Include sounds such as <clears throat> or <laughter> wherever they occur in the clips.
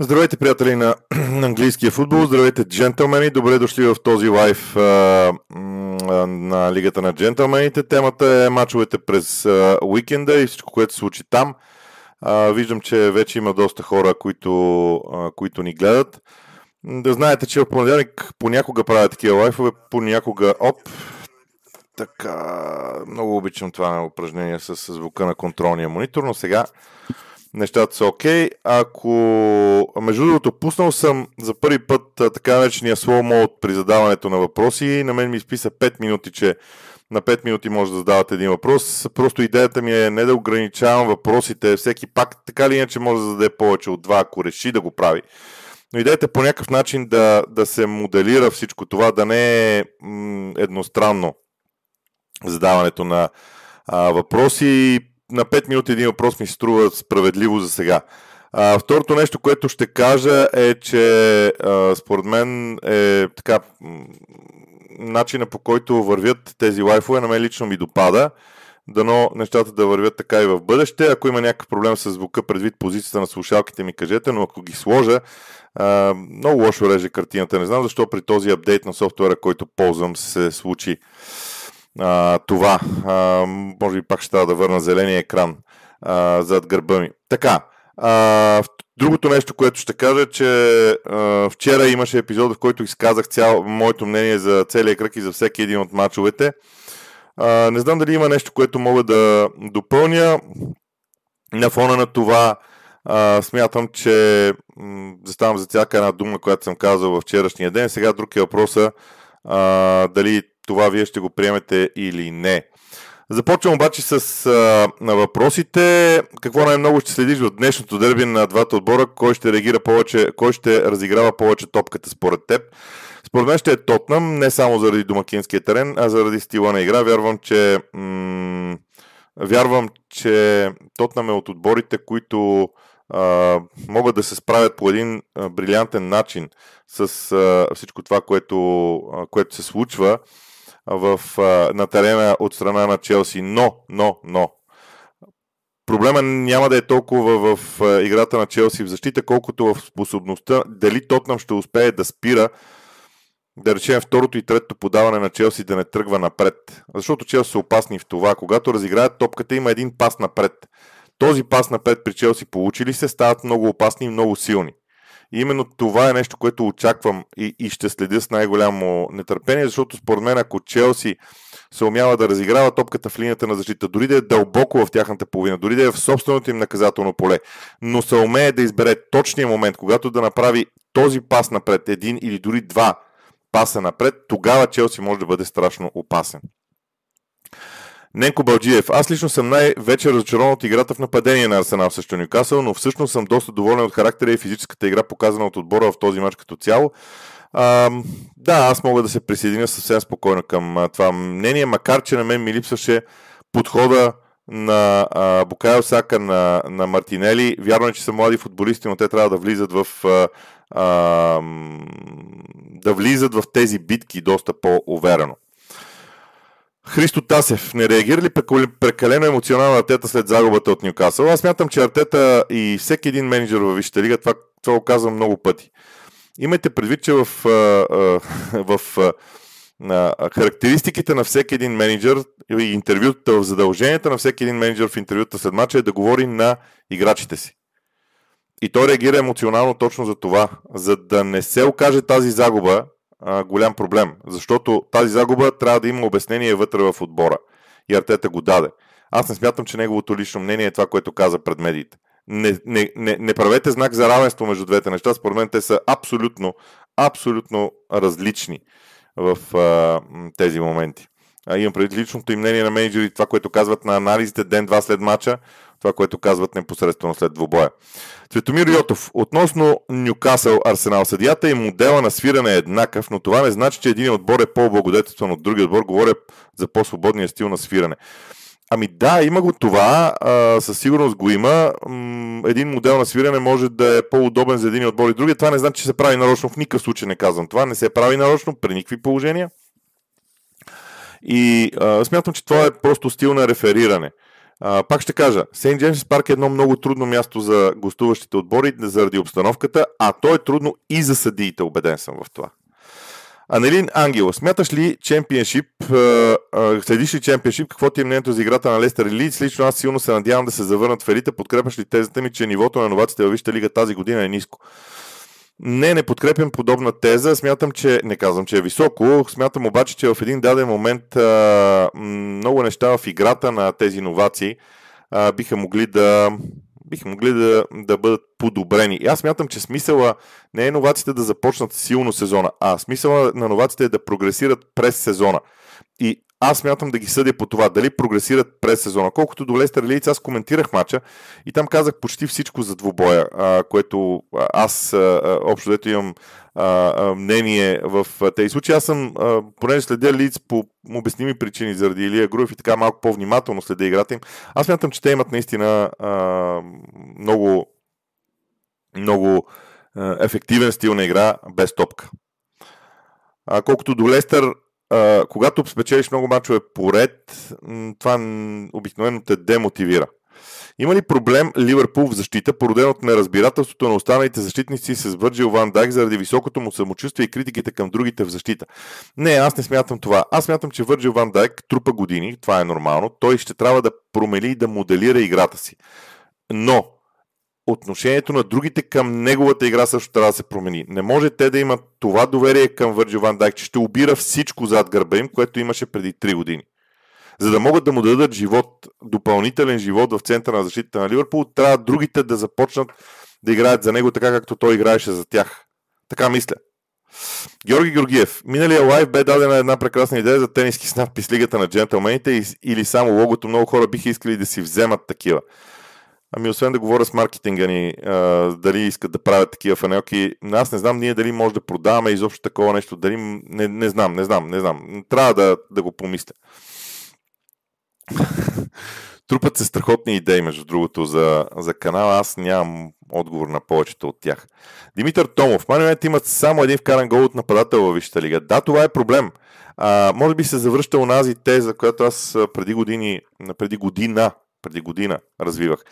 Здравейте, приятели <clears throat> на английския футбол. Здравейте, джентълмени. Добре дошли в този лайф а, на Лигата на джентълмените. Темата е мачовете през а, уикенда и всичко, което се случи там. А, виждам, че вече има доста хора, които, а, които ни гледат. Да знаете, че в понеделник понякога правя такива лайфове, понякога оп. Така, много обичам това упражнение с звука на контролния монитор, но сега нещата са окей. Okay. Ако, между другото, пуснал съм за първи път така наречения slow mode при задаването на въпроси. На мен ми изписа 5 минути, че на 5 минути може да задавате един въпрос. Просто идеята ми е не да ограничавам въпросите. Всеки пак така ли иначе може да зададе повече от два, ако реши да го прави. Но идеята е по някакъв начин да, да се моделира всичко това, да не е едностранно задаването на а, въпроси на 5 минути един въпрос ми струва справедливо за сега. А, второто нещо, което ще кажа е, че а, според мен е така начина по който вървят тези лайфове на мен лично ми допада. Дано нещата да вървят така и в бъдеще. Ако има някакъв проблем с звука предвид позицията на слушалките ми, кажете, но ако ги сложа, а, много лошо реже картината. Не знам защо при този апдейт на софтуера, който ползвам, се случи а, това. А, може би пак ще трябва да върна зеления екран а, зад гърба ми. Така, а, другото нещо, което ще кажа, че а, вчера имаше епизод, в който изказах цяло моето мнение за целия кръг и за всеки един от мачовете. А, не знам дали има нещо, което мога да допълня. На фона на това а, смятам, че м- заставам за всяка една дума, която съм казал във вчерашния ден. Сега друг е въпроса а, дали това вие ще го приемете или не. Започвам обаче с а, на въпросите. Какво най-много ще следиш в днешното дерби на двата отбора? Кой ще реагира повече, кой ще разиграва повече топката според теб? Според мен ще е Тотнам, не само заради домакинския терен, а заради стила на игра. Вярвам, че м- вярвам, че Тотнам е от отборите, които а, могат да се справят по един а, брилянтен начин с а, всичко това, което, а, което се случва в, на терена от страна на Челси. Но, но, но, проблема няма да е толкова в играта на Челси в защита, колкото в способността дали Тотнам ще успее да спира да речем второто и третото подаване на Челси да не тръгва напред. Защото Челси са опасни в това. Когато разиграят топката, има един пас напред. Този пас напред при Челси получили се, стават много опасни и много силни. И именно това е нещо, което очаквам и, и ще следя с най-голямо нетърпение, защото според мен ако Челси се умява да разиграва топката в линията на защита, дори да е дълбоко в тяхната половина, дори да е в собственото им наказателно поле, но се умее да избере точния момент, когато да направи този пас напред, един или дори два паса напред, тогава Челси може да бъде страшно опасен. Ненко Балджиев. Аз лично съм най-вече разочарован от играта в нападение на Арсенал срещу Нюкасъл, но всъщност съм доста доволен от характера и физическата игра, показана от отбора в този матч като цяло. А, да, аз мога да се присъединя съвсем спокойно към това мнение, макар че на мен ми липсваше подхода на а, Букайо Сака, на, на Мартинели. Вярно е, че са млади футболисти, но те трябва да влизат в а, а, да влизат в тези битки доста по-уверено. Христо Тасев. Не реагира ли прекалено емоционално Артета след загубата от Ньюкасъл? Аз мятам, че Артета и всеки един менеджер във Висшата лига, това, това го казвам много пъти. Имайте предвид, че в, в, в характеристиките на всеки един менеджер и интервютата в задълженията на всеки един менеджер в интервюта след мача е да говори на играчите си. И той реагира емоционално точно за това, за да не се окаже тази загуба голям проблем, защото тази загуба трябва да има обяснение вътре в отбора. И Артета го даде. Аз не смятам, че неговото лично мнение е това, което каза пред медиите. Не, не, не, не правете знак за равенство между двете неща. Според мен те са абсолютно, абсолютно различни в а, тези моменти. А, имам преди личното им мнение на менеджери, това, което казват на анализите ден-два след мача, това, което казват непосредствено след двубоя. Цветомир Йотов. Относно Нюкасъл Арсенал съдията и модела на свиране е еднакъв, но това не значи, че един отбор е по-благодетелстван от другия отбор. Говоря за по-свободния стил на свиране. Ами да, има го това, а, със сигурност го има. Един модел на свирене може да е по-удобен за един отбор и другия. Това не значи, че се прави нарочно. В никакъв случай не казвам това. Не се прави нарочно при никакви положения. И а, смятам, че това е просто стил на рефериране. Пак ще кажа, Сейнт Джеймс Парк е едно много трудно място за гостуващите отбори заради обстановката, а то е трудно и за съдиите, убеден съм в това. Анелин Ангело, смяташ ли чемпионшип, следиш ли чемпионшип, какво ти е мнението за играта на Лестър и Лидс? Лично аз силно се надявам да се завърнат в елита. Подкрепяш ли тезата ми, че нивото на новаците във Висшата лига тази година е ниско? Не, не подкрепям подобна теза. Смятам, че, не казвам, че е високо. Смятам обаче, че в един даден момент а, много неща в играта на тези иновации а, биха могли да биха могли да, да бъдат подобрени. И аз смятам, че смисъла не е новаците да започнат силно сезона, а смисъла на новаците е да прогресират през сезона. И аз смятам да ги съдя по това, дали прогресират през сезона. Колкото до Лестър Лиц, аз коментирах мача и там казах почти всичко за двубоя, а, което аз а, общо дето имам а, а, мнение в тези случаи. Аз съм, а, понеже следя Лиц по обясними причини заради Илия Груев и така малко по-внимателно следя играта им, аз смятам, че те имат наистина а, много много ефективен стил на игра без топка. А, колкото до Лестър, когато спечелиш много мачове поред, това обикновено те демотивира. Има ли проблем Ливърпул в защита, породен от неразбирателството на останалите защитници с Върджил Ван Дайк заради високото му самочувствие и критиките към другите в защита? Не, аз не смятам това. Аз смятам, че Върджил Ван Дайк трупа години, това е нормално. Той ще трябва да промели и да моделира играта си. Но отношението на другите към неговата игра също трябва да се промени. Не може те да имат това доверие към Върджил Ван Дайк, че ще убира всичко зад гърба им, което имаше преди 3 години. За да могат да му дадат живот, допълнителен живот в центъра на защита на Ливърпул, трябва другите да започнат да играят за него така, както той играеше за тях. Така мисля. Георги Георгиев. Миналия лайв бе дадена една прекрасна идея за тениски с надпис Лигата на джентълмените или само логото. Много хора биха искали да си вземат такива. Ами освен да говоря с маркетинга ни, а, дали искат да правят такива фанелки, аз не знам ние дали може да продаваме изобщо такова нещо, дали не, не знам, не знам, не знам. Трябва да, да го помисля. <laughs> Трупат се страхотни идеи, между другото, за, за канала. Аз нямам отговор на повечето от тях. Димитър Томов. Манионет имат само един вкаран гол от нападател във Висшата лига. Да, това е проблем. А, може би се завръща онази теза, която аз преди години, преди година, преди година развивах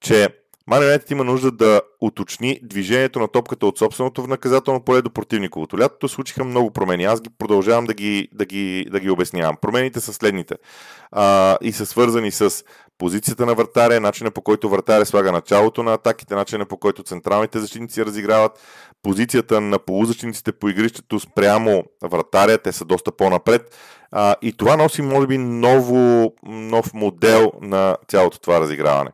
че Ман има нужда да уточни движението на топката от собственото в наказателно поле до противниковото. Лятото случиха много промени. Аз ги продължавам да ги, да ги, да ги обяснявам. Промените са следните а, и са свързани с позицията на вратаря, начина по който вратаря слага началото на атаките, начина по който централните защитници разиграват, позицията на полузащитниците по игрището спрямо вратаря, те са доста по-напред. А, и това носи, може би, ново, нов модел на цялото това разиграване.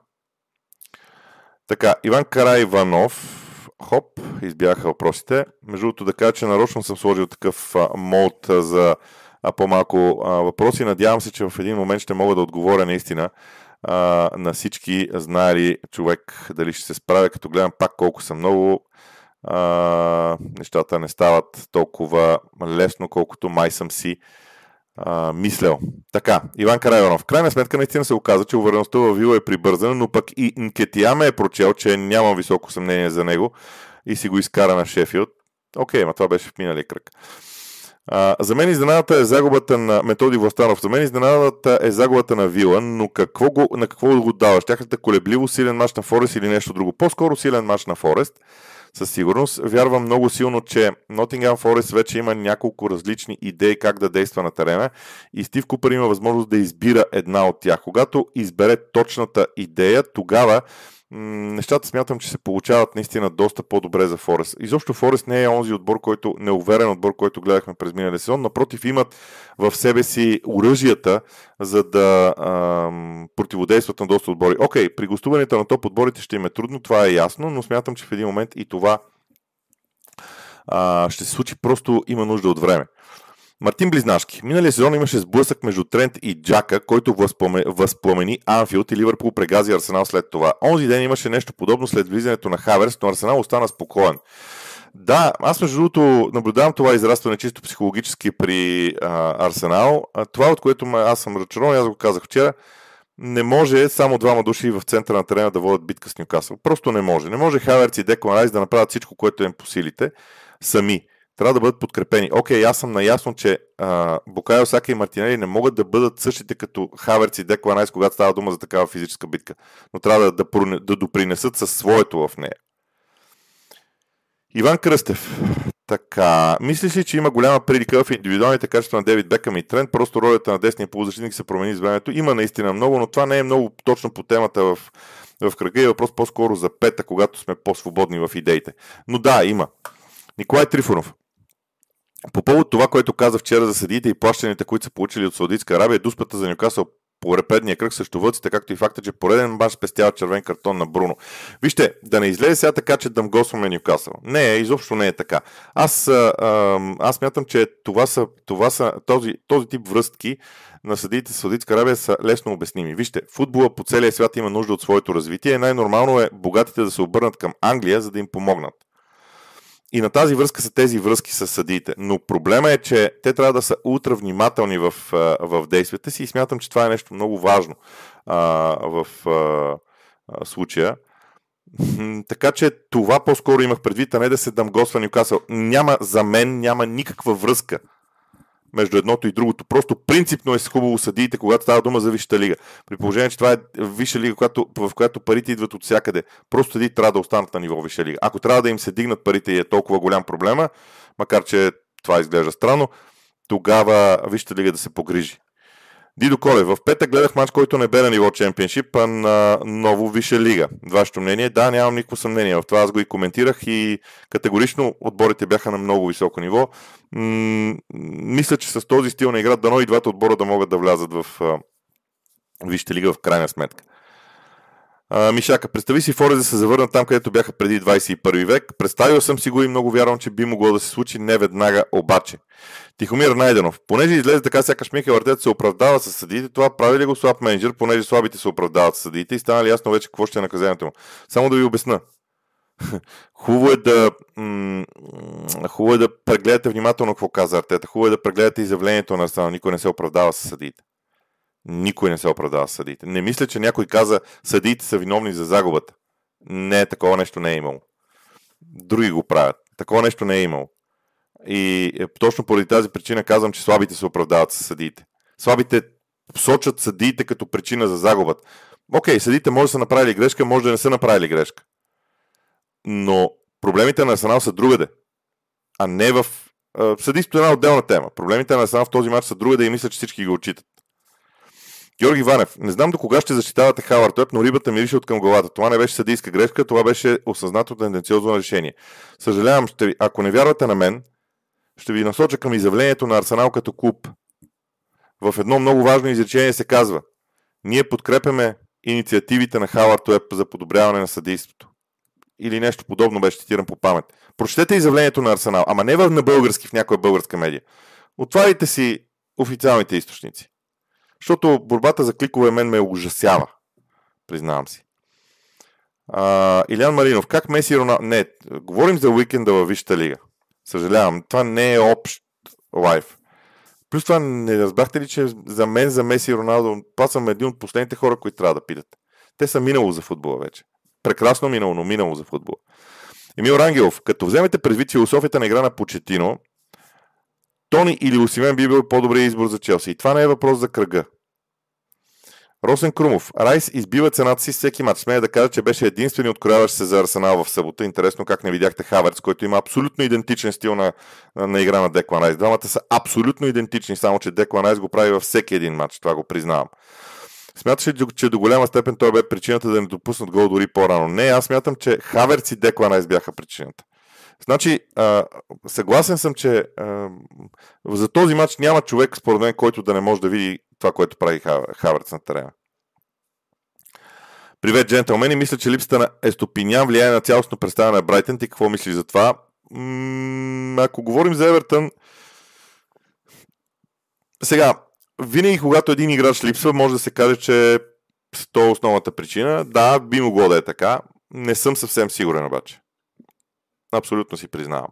Така, Иван Кара Иванов. Хоп, избяха въпросите. Между другото да кажа, че нарочно съм сложил такъв мод за по-малко въпроси. Надявам се, че в един момент ще мога да отговоря наистина а, на всички знали човек дали ще се справя, като гледам пак колко са много. А, нещата не стават толкова лесно, колкото май съм си а, мислял. Така, Иван Карайонов. В крайна сметка наистина се оказа, че увереността в Вила е прибързана, но пък и Нкетияме е прочел, че нямам високо съмнение за него и си го изкара на Шефилд. Окей, ма това беше в миналия кръг. А, за мен изненадата е загубата на Методи Властанов. За мен изненадата е загубата на Вила, но какво го, на какво го даваш? Тяхната колебливо силен мач на Форест или нещо друго? По-скоро силен мач на Форест със сигурност. Вярвам много силно, че Nottingham Forest вече има няколко различни идеи как да действа на терена и Стив Купър има възможност да избира една от тях. Когато избере точната идея, тогава нещата смятам, че се получават наистина доста по-добре за Форест. Изобщо Форест не е онзи отбор, който, неуверен отбор, който гледахме през миналия сезон. Напротив, имат в себе си оръжията, за да ам, противодействат на доста отбори. Окей, при гостуването на топ отборите ще им е трудно, това е ясно, но смятам, че в един момент и това а, ще се случи, просто има нужда от време. Мартин Близнашки. Миналия сезон имаше сблъсък между Трент и Джака, който възпламени Анфилд и Ливърпул прегази Арсенал след това. Онзи ден имаше нещо подобно след влизането на Хаверс, но Арсенал остана спокоен. Да, аз между другото наблюдавам това израстване чисто психологически при а, Арсенал. А, това, от което аз съм разочарован, аз го казах вчера, не може само двама души в центъра на терена да водят битка с Нюкасъл. Просто не може. Не може Хаверц и Декон Райс да направят всичко, което е им по силите, сами трябва да бъдат подкрепени. Окей, аз съм наясно, че а, Букайо, Сака и Мартинели не могат да бъдат същите като Хаверц и Декла Найс, когато става дума за такава физическа битка, но трябва да, да, да допринесат със своето в нея. Иван Кръстев. Така, мислиш ли, че има голяма предика в индивидуалните качества на Девид Бекъм и Тренд? Просто ролята на десния полузащитник се промени с времето. Има наистина много, но това не е много точно по темата в, в кръга и е въпрос по-скоро за пета, когато сме по-свободни в идеите. Но да, има. Николай Трифонов. По повод това, което каза вчера за съдиите и плащаните, които са получили от Саудитска Арабия, дуспата за Нюкасъл по предния кръг срещу въците, както и факта, че пореден мач спестява червен картон на Бруно. Вижте, да не излезе сега така, че да мгосваме Нюкасъл. Не, изобщо не е така. Аз, а, аз мятам, че това са, това са този, този тип връзки на съдиите в Саудитска Арабия са лесно обясними. Вижте, футбола по целия свят има нужда от своето развитие. Най-нормално е богатите да се обърнат към Англия, за да им помогнат. И на тази връзка са тези връзки с съдиите. Но проблема е, че те трябва да са ултра внимателни в, в действията си и смятам, че това е нещо много важно а, в а, случая. Така че това по-скоро имах предвид, а не да се дъмгосва Нюкасъл. Няма, за мен няма никаква връзка между едното и другото. Просто принципно е хубаво съдиите, когато става дума за Висшата лига. При положение, че това е Висша лига, която, в която парите идват от всякъде. Просто съдиите трябва да останат на ниво Висша лига. Ако трябва да им се дигнат парите и е толкова голям проблема, макар че това изглежда странно, тогава Висшата лига да се погрижи. Дидо Колев, в петък гледах матч, който не бе на ниво чемпионшип, а на ново Виша лига. Вашето мнение? Да, нямам никакво съмнение. В това аз го и коментирах и категорично отборите бяха на много високо ниво. М- мисля, че с този стил на игра дано и двата отбора да могат да влязат в Висшата лига в крайна сметка. А, Мишака, представи си Форест да се завърнат там, където бяха преди 21 век. Представил съм си го и много вярвам, че би могло да се случи не веднага обаче. Тихомир Найденов. Понеже излезе така, сякаш Михел Артет се оправдава с съдиите, това прави ли го слаб менеджер, понеже слабите се оправдават с съдиите и стана ли ясно вече какво ще е наказанието му. Само да ви обясна. <laughs> Хубаво е да хубаво е да прегледате внимателно какво каза Артета. Хубаво е да прегледате изявлението на Арсенал. Никой не се оправдава с съдиите. Никой не се оправдава с съдиите. Не мисля, че някой каза съдиите са виновни за загубата. Не, такова нещо не е имало. Други го правят. Такова нещо не е имало. И е, точно поради тази причина казвам, че слабите се оправдават с съдиите. Слабите сочат съдиите като причина за загубата. Окей, съдиите може да са направили грешка, може да не са направили грешка. Но проблемите на Арсенал са другаде. А не в... Съдийството е една отделна тема. Проблемите на Арсенал в този матч са другаде и мисля, че всички го отчитат. Георги Ванев, не знам до кога ще защитавате Хавард Уеб, но рибата мирише от към главата. Това не беше съдийска грешка, това беше осъзнато тенденциозно решение. Съжалявам, ще ви, ако не вярвате на мен, ще ви насоча към изявлението на Арсенал като клуб. В едно много важно изречение се казва Ние подкрепяме инициативите на Хавард за подобряване на съдейството. Или нещо подобно беше цитиран по памет. Прочетете изявлението на Арсенал, ама не на български в някоя българска медия. Отварите си официалните източници. Защото борбата за кликове мен ме ужасява. Признавам си. А, Илян Маринов, как Меси Рона... Не, говорим за уикенда във Висшата лига. Съжалявам, това не е общ лайф. Плюс това не разбрахте ли, че за мен, за Меси и Роналдо, това съм един от последните хора, които трябва да питат. Те са минало за футбола вече. Прекрасно минало, но минало за футбола. Емил Рангелов, като вземете предвид философията на игра на Почетино, Тони или Осимен би бил по-добрият избор за Челси. И това не е въпрос за кръга. Росен Крумов. Райс избива цената си всеки матч. Смея да кажа, че беше единствени открояващ се за Арсенал в събота. Интересно как не видяхте Хаверц, който има абсолютно идентичен стил на, на, на игра на Деклан Райс. Двамата са абсолютно идентични, само че Деклан Райс го прави във всеки един матч. Това го признавам. Смяташ ли, че до голяма степен той бе причината да не допуснат гол дори по-рано? Не, аз смятам, че Хаверц и Деклан Райс бяха причината. Значи, а, съгласен съм, че а, за този матч няма човек, според мен, който да не може да види това, което прави Хаверц на терена. Привет, джентълмени. Мисля, че липсата на Естопинян влияе на цялостно представяне на Брайтън. Ти какво мислиш за това? М- ако говорим за Евертън, сега, винаги когато един играч липсва, може да се каже, че то е основната причина. Да, би могло да е така. Не съм съвсем сигурен обаче. Абсолютно си признавам.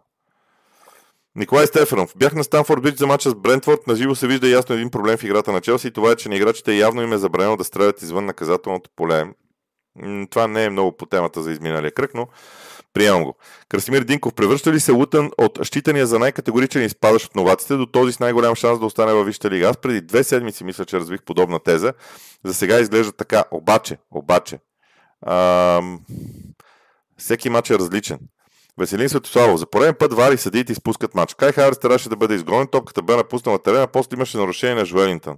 Николай Стефанов. Бях на Станфорд Бич за мача с Брентфорд. На живо се вижда ясно един проблем в играта на Челси. Това е, че на играчите явно им е забранено да стрелят извън наказателното поле. Това не е много по темата за изминалия кръг, но Приемам го. Красимир Динков, превръща ли се Лутън от считания за най-категоричен изпадащ от новаците до този с най-голям шанс да остане във Висшата лига? Аз преди две седмици мисля, че развих подобна теза. За сега изглежда така. Обаче, обаче, ам... всеки матч е различен. Веселин Светославов. За пореден път вари съдиите изпускат матч. Кай Харес трябваше да бъде изгонен, топката бе напуснала терена, после имаше нарушение на Жуелинтън.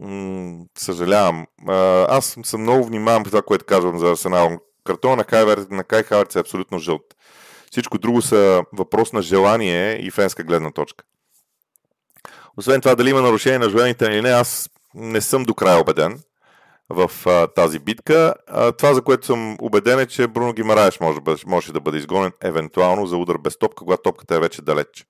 М- съжалявам. Аз съм много внимавам това, което казвам за Арсенал. Картона на Кай, на Кай Хаверц е абсолютно жълт. Всичко друго са въпрос на желание и фенска гледна точка. Освен това, дали има нарушение на Жуелинтън или не, аз не съм до края убеден в а, тази битка. А, това, за което съм убеден е, че Бруно Гимараеш може, може да бъде изгонен евентуално за удар без топка, когато топката е вече далеч.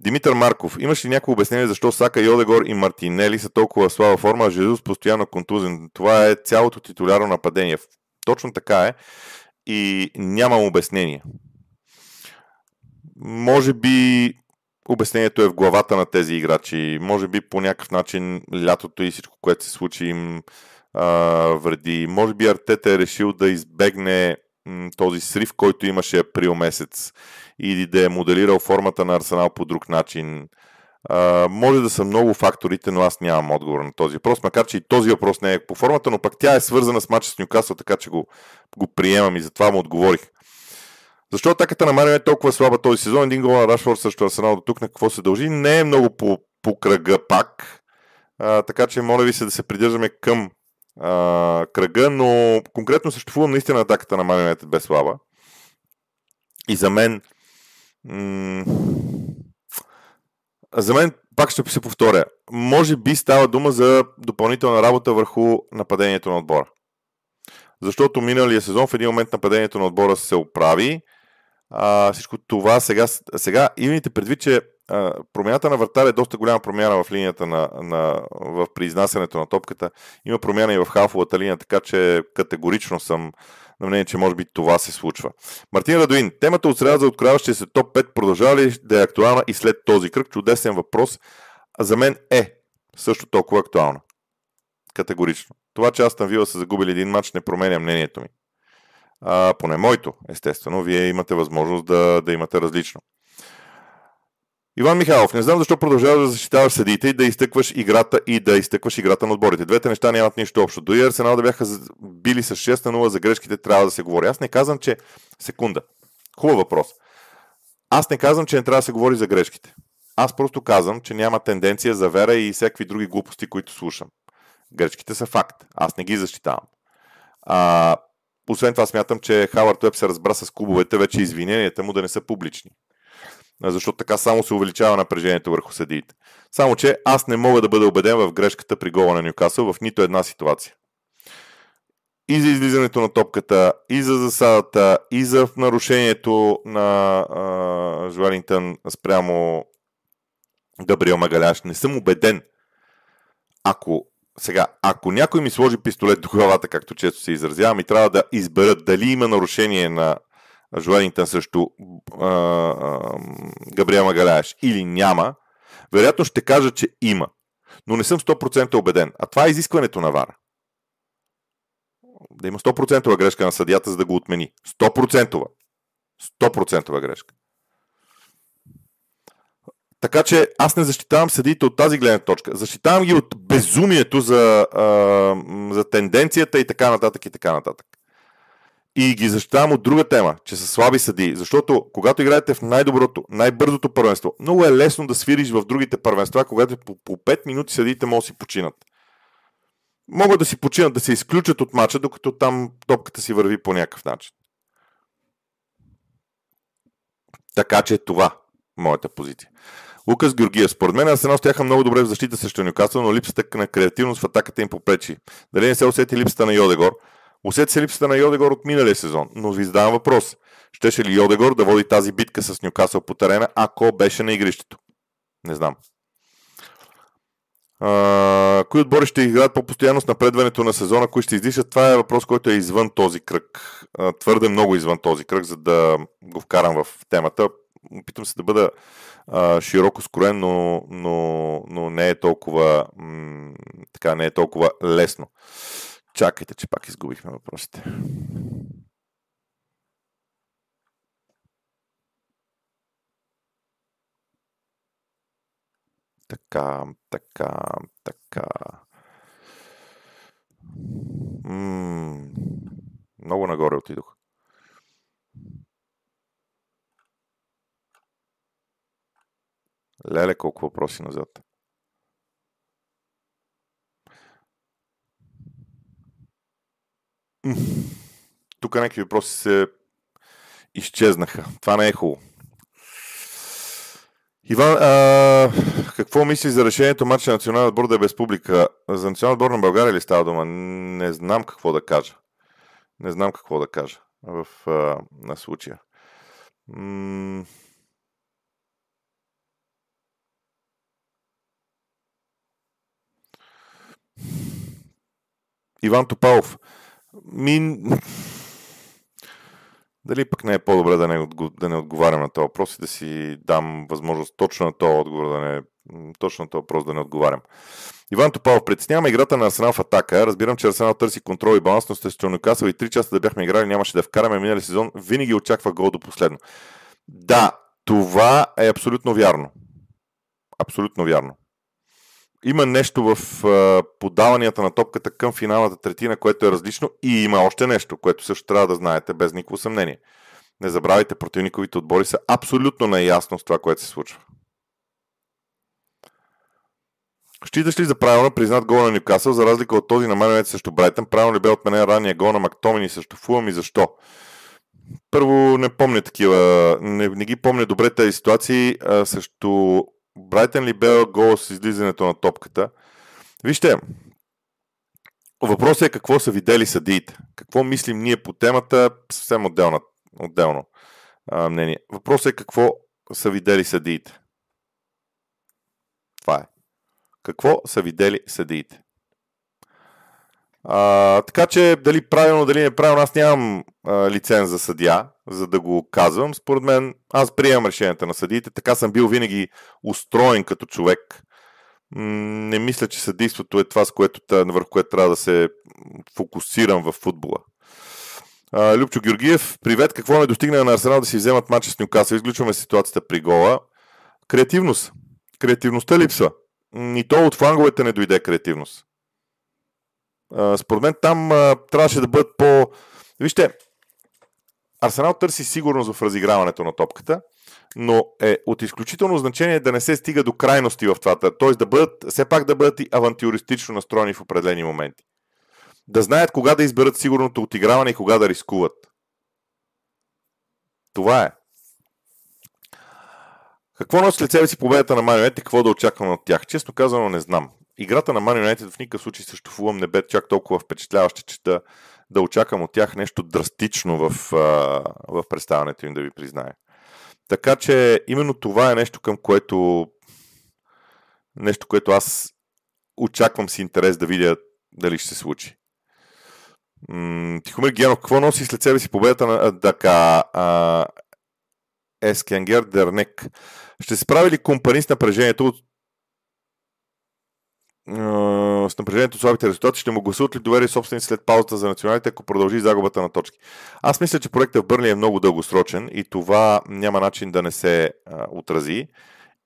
Димитър Марков, имаш ли някакво обяснение защо Сака, Йодегор и Мартинели са толкова слаба форма, а Жезус постоянно контузен? Това е цялото титулярно нападение. Точно така е и нямам обяснение. Може би обяснението е в главата на тези играчи. Може би по някакъв начин лятото и всичко, което се случи им а, вреди. Може би Артета е решил да избегне този срив, който имаше април месец и да е моделирал формата на Арсенал по друг начин. А, може да са много факторите, но аз нямам отговор на този въпрос, макар че и този въпрос не е по формата, но пък тя е свързана с матча с Нюкасъл, така че го, го приемам и затова му отговорих. Защо атаката на Марио е толкова слаба този сезон? Един гол на Рашфорд също Арсенал до тук на какво се дължи? Не е много по, по кръга пак, а, така че моля ви се да се придържаме към а, кръга, но конкретно съществувам наистина атаката на Марио е без слаба. И за мен м- за мен, пак ще се повторя, може би става дума за допълнителна работа върху нападението на отбора. Защото миналия сезон в един момент нападението на отбора се оправи. А, всичко това сега, сега имайте предвид, че а, промяната на вратаря е доста голяма промяна в линията на, на, в произнасянето на топката. Има промяна и в халфовата линия, така че категорично съм на мнение, че може би това се случва. Мартин Радуин, темата от среда за открояващия се топ 5 продължава ли да е актуална и след този кръг? Чудесен въпрос. А за мен е също толкова актуална. Категорично. Това, че Астан Вила са загубили един матч, не променя мнението ми. А, поне моето, естествено. Вие имате възможност да, да имате различно. Иван Михайлов, не знам защо продължаваш да защитаваш съдиите и да изтъкваш играта и да изтъкваш играта на отборите. Двете неща нямат нищо общо. Дори Арсенал да бяха били с 6 на 0 за грешките, трябва да се говори. Аз не казвам, че... Секунда. Хубав въпрос. Аз не казвам, че не трябва да се говори за грешките. Аз просто казвам, че няма тенденция за вера и всякакви други глупости, които слушам. Грешките са факт. Аз не ги защитавам. А, освен това смятам, че Хавард Уеб се разбра с клубовете, вече извиненията му да не са публични защото така само се увеличава напрежението върху съдиите. Само, че аз не мога да бъда убеден в грешката при гола на Нюкасъл в нито една ситуация. И за излизането на топката, и за засадата, и за нарушението на а, Жуелингтън спрямо Габриел Магаляш. Не съм убеден. Ако сега, ако някой ми сложи пистолет до главата, както често се изразявам, и трябва да изберат дали има нарушение на Жуелингтън също а, а, Габриел Магаляеш или няма, вероятно ще кажа, че има. Но не съм 100% убеден. А това е изискването на Вара. Да има 100% грешка на съдията, за да го отмени. 100%. 100% грешка. Така че аз не защитавам съдиите от тази гледна точка. Защитавам ги от безумието за, а, за тенденцията и така нататък и така нататък. И ги защитавам от друга тема, че са слаби съдии. Защото когато играете в най-доброто, най-бързото първенство, много е лесно да свириш в другите първенства, когато по, по 5 минути съдиите могат да си починат. Могат да си починат, да се изключат от мача, докато там топката си върви по някакъв начин. Така че това моята позиция. Лукас Георгиев. Според мен Арсенал стояха много добре в защита срещу Нюкасъл, но липсата на креативност в атаката им попречи. Дали не се усети липсата на Йодегор? Усети се липсата на Йодегор от миналия сезон, но ви задавам въпрос. Щеше ли Йодегор да води тази битка с Нюкасъл по терена, ако беше на игрището? Не знам. А, кои отбори ще играят по-постоянно с напредването на сезона, кои ще издишат? Това е въпрос, който е извън този кръг. А, твърде много извън този кръг, за да го вкарам в темата. Опитвам се да бъда а, широко скроен, но, но, но не е толкова м- така, не е толкова лесно. Чакайте, че пак изгубихме въпросите. Така, така, така. М- много нагоре отидох. Леле, колко въпроси назад. Тук някакви въпроси се изчезнаха. Това не е хубаво. Иван, а, какво мисли за решението матча на националния отбор да е без публика? За националния отбор на България ли става дума? Не знам какво да кажа. Не знам какво да кажа в, а, на случая. М- Иван Топалов. Ми... Дали пък не е по-добре да не, да не отговарям на този въпрос и да си дам възможност точно на този отговор, да не, точно на този въпрос да не отговарям. Иван Топалов, притеснява играта на Арсенал в атака. Разбирам, че Арсенал търси контрол и баланс, но сте Нюкасъл и 3 часа да бяхме играли, нямаше да вкараме минали сезон. Винаги очаква гол до последно. Да, това е абсолютно вярно. Абсолютно вярно има нещо в а, подаванията на топката към финалната третина, което е различно и има още нещо, което също трябва да знаете без никакво съмнение. Не забравяйте, противниковите отбори са абсолютно наясно с това, което се случва. Считаш ли за правилно признат гол на Нюкасъл, за разлика от този на Манюет срещу Брайтън? Правилно ли бе отменен ранния гол на Мактомини срещу Фулъм и защо? Първо, не помня такива, не, не ги помня добре тези ситуации. А, също Брайтън ли бе гол с излизането на топката? Вижте, въпросът е какво са видели съдиите. Какво мислим ние по темата, съвсем отделно, отделно а, мнение. Въпросът е какво са видели съдиите. Това е. Какво са видели съдиите? А, така че дали правилно, дали неправилно, аз нямам а, лиценз за съдия, за да го казвам. Според мен, аз приемам решенията на съдиите. Така съм бил винаги устроен като човек. Не мисля, че съдейството е това, с което, върху което трябва да се фокусирам в футбола. Любчо Георгиев, привет. Какво не достигна на Арсенал да си вземат матча с Нюкасъл? Изключваме ситуацията при гола. Креативност. Креативността липсва. И то от фланговете не дойде креативност. Според мен там трябваше да бъдат по... Вижте, Арсенал търси сигурност в разиграването на топката, но е от изключително значение да не се стига до крайности в това, т.е. да бъдат, все пак да бъдат и авантюристично настроени в определени моменти. Да знаят кога да изберат сигурното отиграване и кога да рискуват. Това е. Какво носи след себе си победата на Man и какво да очаквам от тях? Честно казано не знам. Играта на United в никакъв случай срещу Фулъм не бе чак толкова впечатляваща, че да, да очаквам от тях нещо драстично в, в представянето им, да ви призная. Така че именно това е нещо към което нещо, което аз очаквам с интерес да видя дали ще се случи. Тихомир Генов, какво носи след себе си победата на Дака Ескенгер Дернек? Ще се прави ли компании с напрежението от с напрежението слабите резултати, ще му гласуват ли доверие собственици след паузата за националите, ако продължи загубата на точки. Аз мисля, че проектът в Бърли е много дългосрочен и това няма начин да не се а, отрази.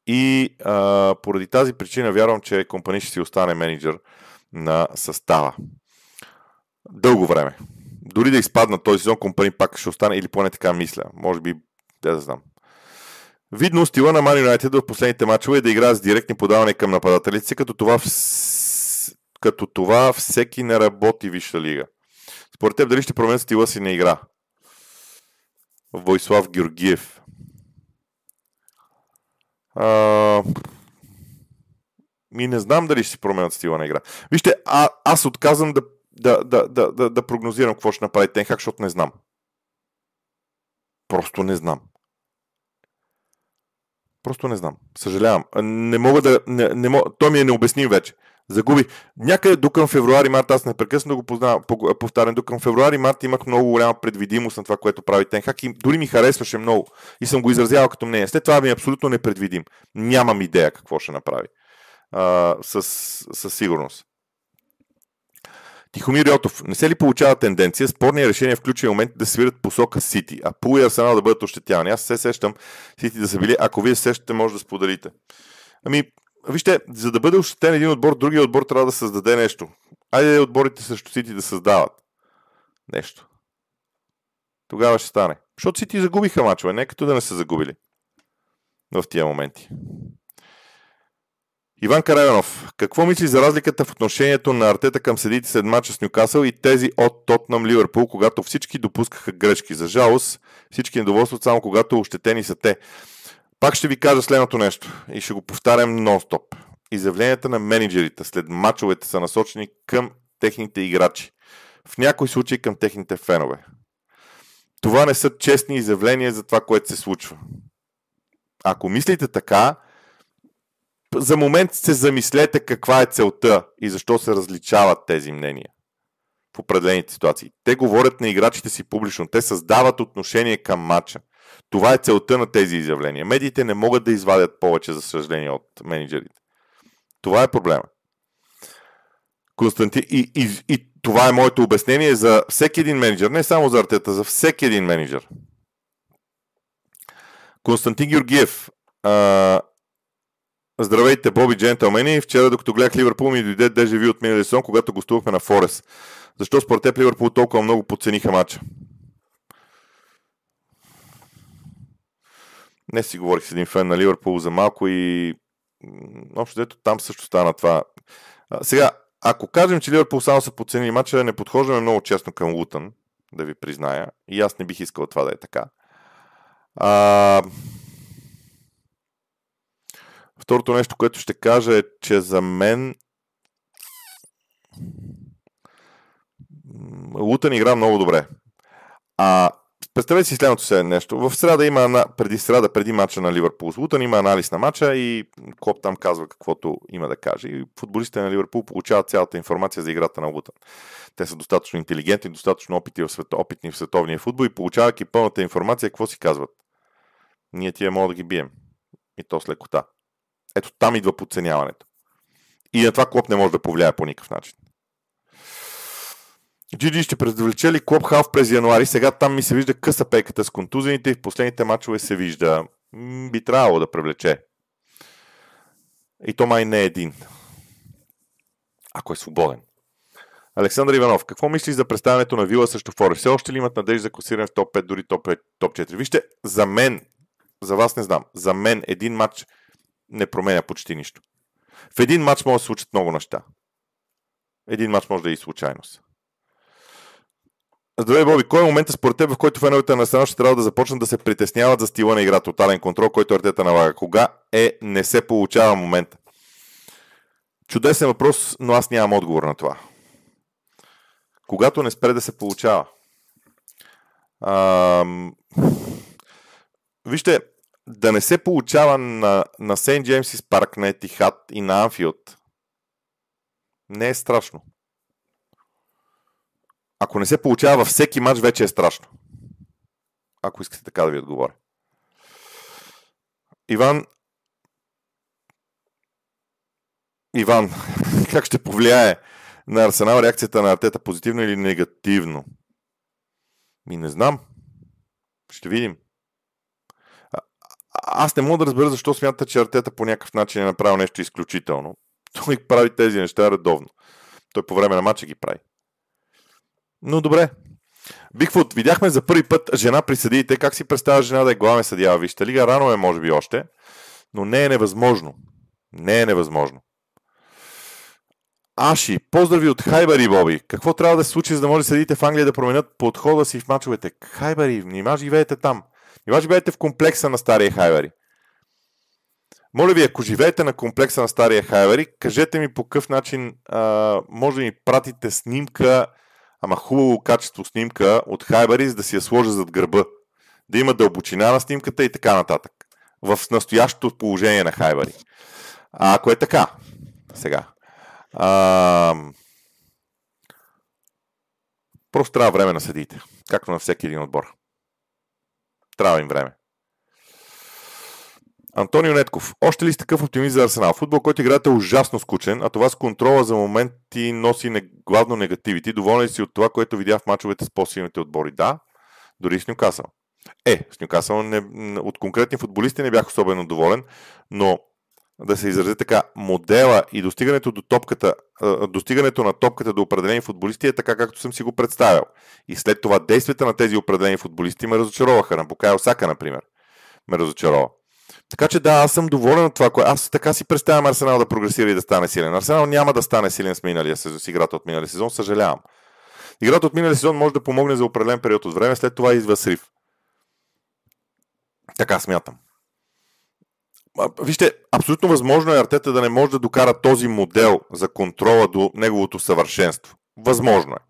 И а, поради тази причина вярвам, че компания ще си остане менеджер на състава. Дълго време. Дори да изпадна този сезон, компания пак ще остане, или поне така мисля. Може би, да знам. Видно стила на Man United в последните мачове е да играе с директни подавания към нападателите като това, в... като това всеки не работи Висша лига. Според теб дали ще променят стила си на игра? Войслав Георгиев. А... Ми не знам дали ще си променят стила на игра. Вижте, а, аз отказвам да, да, да, да, да, да прогнозирам какво ще направи Тенхак, защото не знам. Просто не знам. Просто не знам. Съжалявам. Не мога да... Не, не мога, той ми е необясним вече. Загуби. Някъде до към февруари, март, аз непрекъснато го познавам, повтарям, до към февруари, март имах много голяма предвидимост на това, което прави Тенхак и дори ми харесваше много и съм го изразявал като мнение. След това ми е абсолютно непредвидим. Нямам идея какво ще направи. А, с, със сигурност. Тихомир Йотов, не се ли получава тенденция спорни решения в ключови момент да свират посока Сити, а Пул и Арсенал да бъдат ощетявани? Аз се сещам Сити да са били. Ако вие се сещате, може да споделите. Ами, вижте, за да бъде ощетен един отбор, другия отбор трябва да създаде нещо. Айде отборите срещу Сити да създават нещо. Тогава ще стане. Защото Сити загубиха мачове, не като да не са загубили в тия моменти. Иван Карайонов, какво мисли за разликата в отношението на Артета към седите след мача с Нюкасъл и тези от Тотнам Ливърпул, когато всички допускаха грешки? За жалост, всички недоволстват само когато ощетени са те. Пак ще ви кажа следното нещо и ще го повтарям нон-стоп. Изявленията на менеджерите след мачовете са насочени към техните играчи. В някои случаи към техните фенове. Това не са честни изявления за това, което се случва. Ако мислите така, за момент се замислете каква е целта и защо се различават тези мнения в определените ситуации. Те говорят на играчите си публично, те създават отношение към матча. Това е целта на тези изявления. Медиите не могат да извадят повече, за съжаление, от менеджерите. Това е проблема. Константин, и, и, и това е моето обяснение за всеки един менеджер, не само за артета, за всеки един менеджер. Константин Георгиев. А, здравейте, Боби джентълмени. Вчера, докато гледах Ливърпул, ми дойде дежави от миналия сезон, когато гостувахме на Форест. Защо според теб Ливърпул толкова много подцениха матча? Не си говорих с един фен на Ливърпул за малко и общо дето там също стана това. А, сега, ако кажем, че Ливърпул само са подценили матча, не подхождаме много честно към Лутън, да ви призная. И аз не бих искал това да е така. А... Второто нещо, което ще кажа е, че за мен Лутън игра много добре. А Представете си следното се нещо. В среда има, преди среда, преди мача на Ливърпул с Лутън, има анализ на мача и Клоп там казва каквото има да каже. И футболистите на Ливърпул получават цялата информация за играта на Лутън. Те са достатъчно интелигентни, достатъчно опитни в, свет, опитни в световния футбол и получавайки пълната информация, какво си казват. Ние тия мога да ги бием. И то с лекота. Ето там идва подценяването. И на това Клоп не може да повлияе по никакъв начин. Джиджи ще привлече ли Клоп Халф през януари? Сега там ми се вижда къса пейката с контузените и в последните мачове се вижда. Би трябвало да привлече. И то май не е един. Ако е свободен. Александър Иванов, какво мислиш за представянето на Вила срещу Форест? Все още ли имат надежда за класиране в топ 5, дори топ 5, топ 4? Вижте, за мен, за вас не знам, за мен един матч не променя почти нищо. В един матч може да се случат много неща. Един матч може да е и случайност. Здравей, Боби. Кой е момента според теб, в който феновете на страна ще трябва да започнат да се притесняват за стила на игра, тотален контрол, който Артета налага? Кога е не се получава момента? Чудесен въпрос, но аз нямам отговор на това. Когато не спре да се получава. А, вижте, да не се получава на, на Сейнт Джеймсис парк, на Етихат и на Анфилд не е страшно. Ако не се получава във всеки матч, вече е страшно. Ако искате така да ви отговоря. Иван. Иван, <laughs> как ще повлияе на Арсенал реакцията на Артета позитивно или негативно? Ми не знам. Ще видим. Аз не мога да разбера защо смята, че Артета по някакъв начин е направил нещо изключително. Той прави тези неща редовно. Той по време на матча ги прави. Но добре. Бигфут, видяхме за първи път жена при съдиите. Как си представя жена да е главен съдия Вижте лига? Рано е, може би, още. Но не е невъзможно. Не е невъзможно. Аши, поздрави от Хайбари, Боби. Какво трябва да се случи, за да може съдите в Англия да променят подхода си в мачовете? Хайбари, нима живеете там. Нима живеете в комплекса на стария Хайбари. Моля ви, ако живеете на комплекса на стария Хайбари, кажете ми по какъв начин а, може да ми пратите снимка ама хубаво качество снимка от Хайбари, за да си я сложа зад гърба. Да има дълбочина на снимката и така нататък. В настоящото положение на Хайбари. А ако е така, сега. А, просто трябва време на съдиите. Както на всеки един отбор. Трябва им време. Антонио Нетков. Още ли сте такъв оптимист за Арсенал? Футбол, който играете е ужасно скучен, а това с контрола за моменти носи не, главно негативите. Доволен ли си от това, което видя в мачовете с по-силните отбори? Да, дори с Нюкасъл. Е, с Нюкасъл не, от конкретни футболисти не бях особено доволен, но да се изрази така, модела и достигането до топката, достигането на топката до определени футболисти е така, както съм си го представил. И след това действията на тези определени футболисти ме разочароваха. На Букай Осака, например, ме разочарова. Така че да, аз съм доволен от това, аз така си представям Арсенал да прогресира и да стане силен. Арсенал няма да стане силен с миналия сезон, с играта от миналия сезон, съжалявам. Играта от миналия сезон може да помогне за определен период от време, след това идва срив. Така смятам. Вижте, абсолютно възможно е Артета да не може да докара този модел за контрола до неговото съвършенство. Възможно е.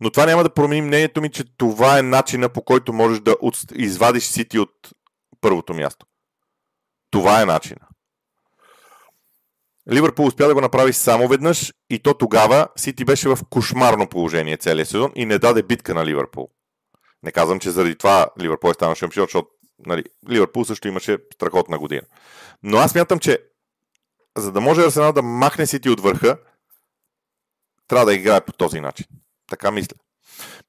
Но това няма да промени мнението ми, че това е начина по който можеш да извадиш Сити от първото място. Това е начина. Ливърпул успя да го направи само веднъж и то тогава Сити беше в кошмарно положение целият сезон и не даде битка на Ливърпул. Не казвам, че заради това Ливърпул е станал шампион, защото нали, Ливърпул също имаше страхотна година. Но аз мятам, че за да може Арсенал да махне Сити от върха, трябва да играе по този начин. Така мисля.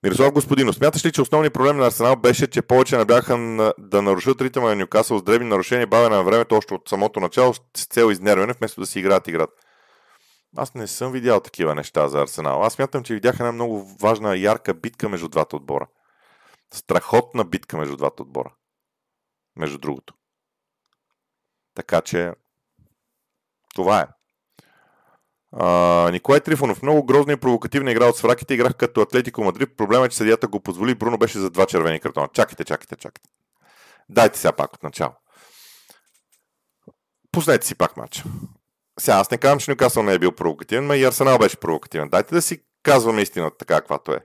Мирослав Господинов, смяташ ли, че основният проблем на Арсенал беше, че повече не бяха да нарушат ритъма на Нюкасъл с древни нарушения, бавене на времето още от самото начало с цел изнервяне, вместо да си играят играта? Аз не съм видял такива неща за Арсенал. Аз смятам, че видях една много важна, ярка битка между двата отбора. Страхотна битка между двата отбора. Между другото. Така че, това е. А, Николай Трифонов. Много грозна и провокативна игра от свраките. Играх като Атлетико Мадрид. Проблема е, че съдията го позволи. Бруно беше за два червени картона. Чакайте, чакайте, чакайте. Дайте сега пак от начало. Пуснете си пак матча. Сега аз не казвам, че Нюкасъл не е бил провокативен, но и Арсенал беше провокативен. Дайте да си казваме истината така, каквато е.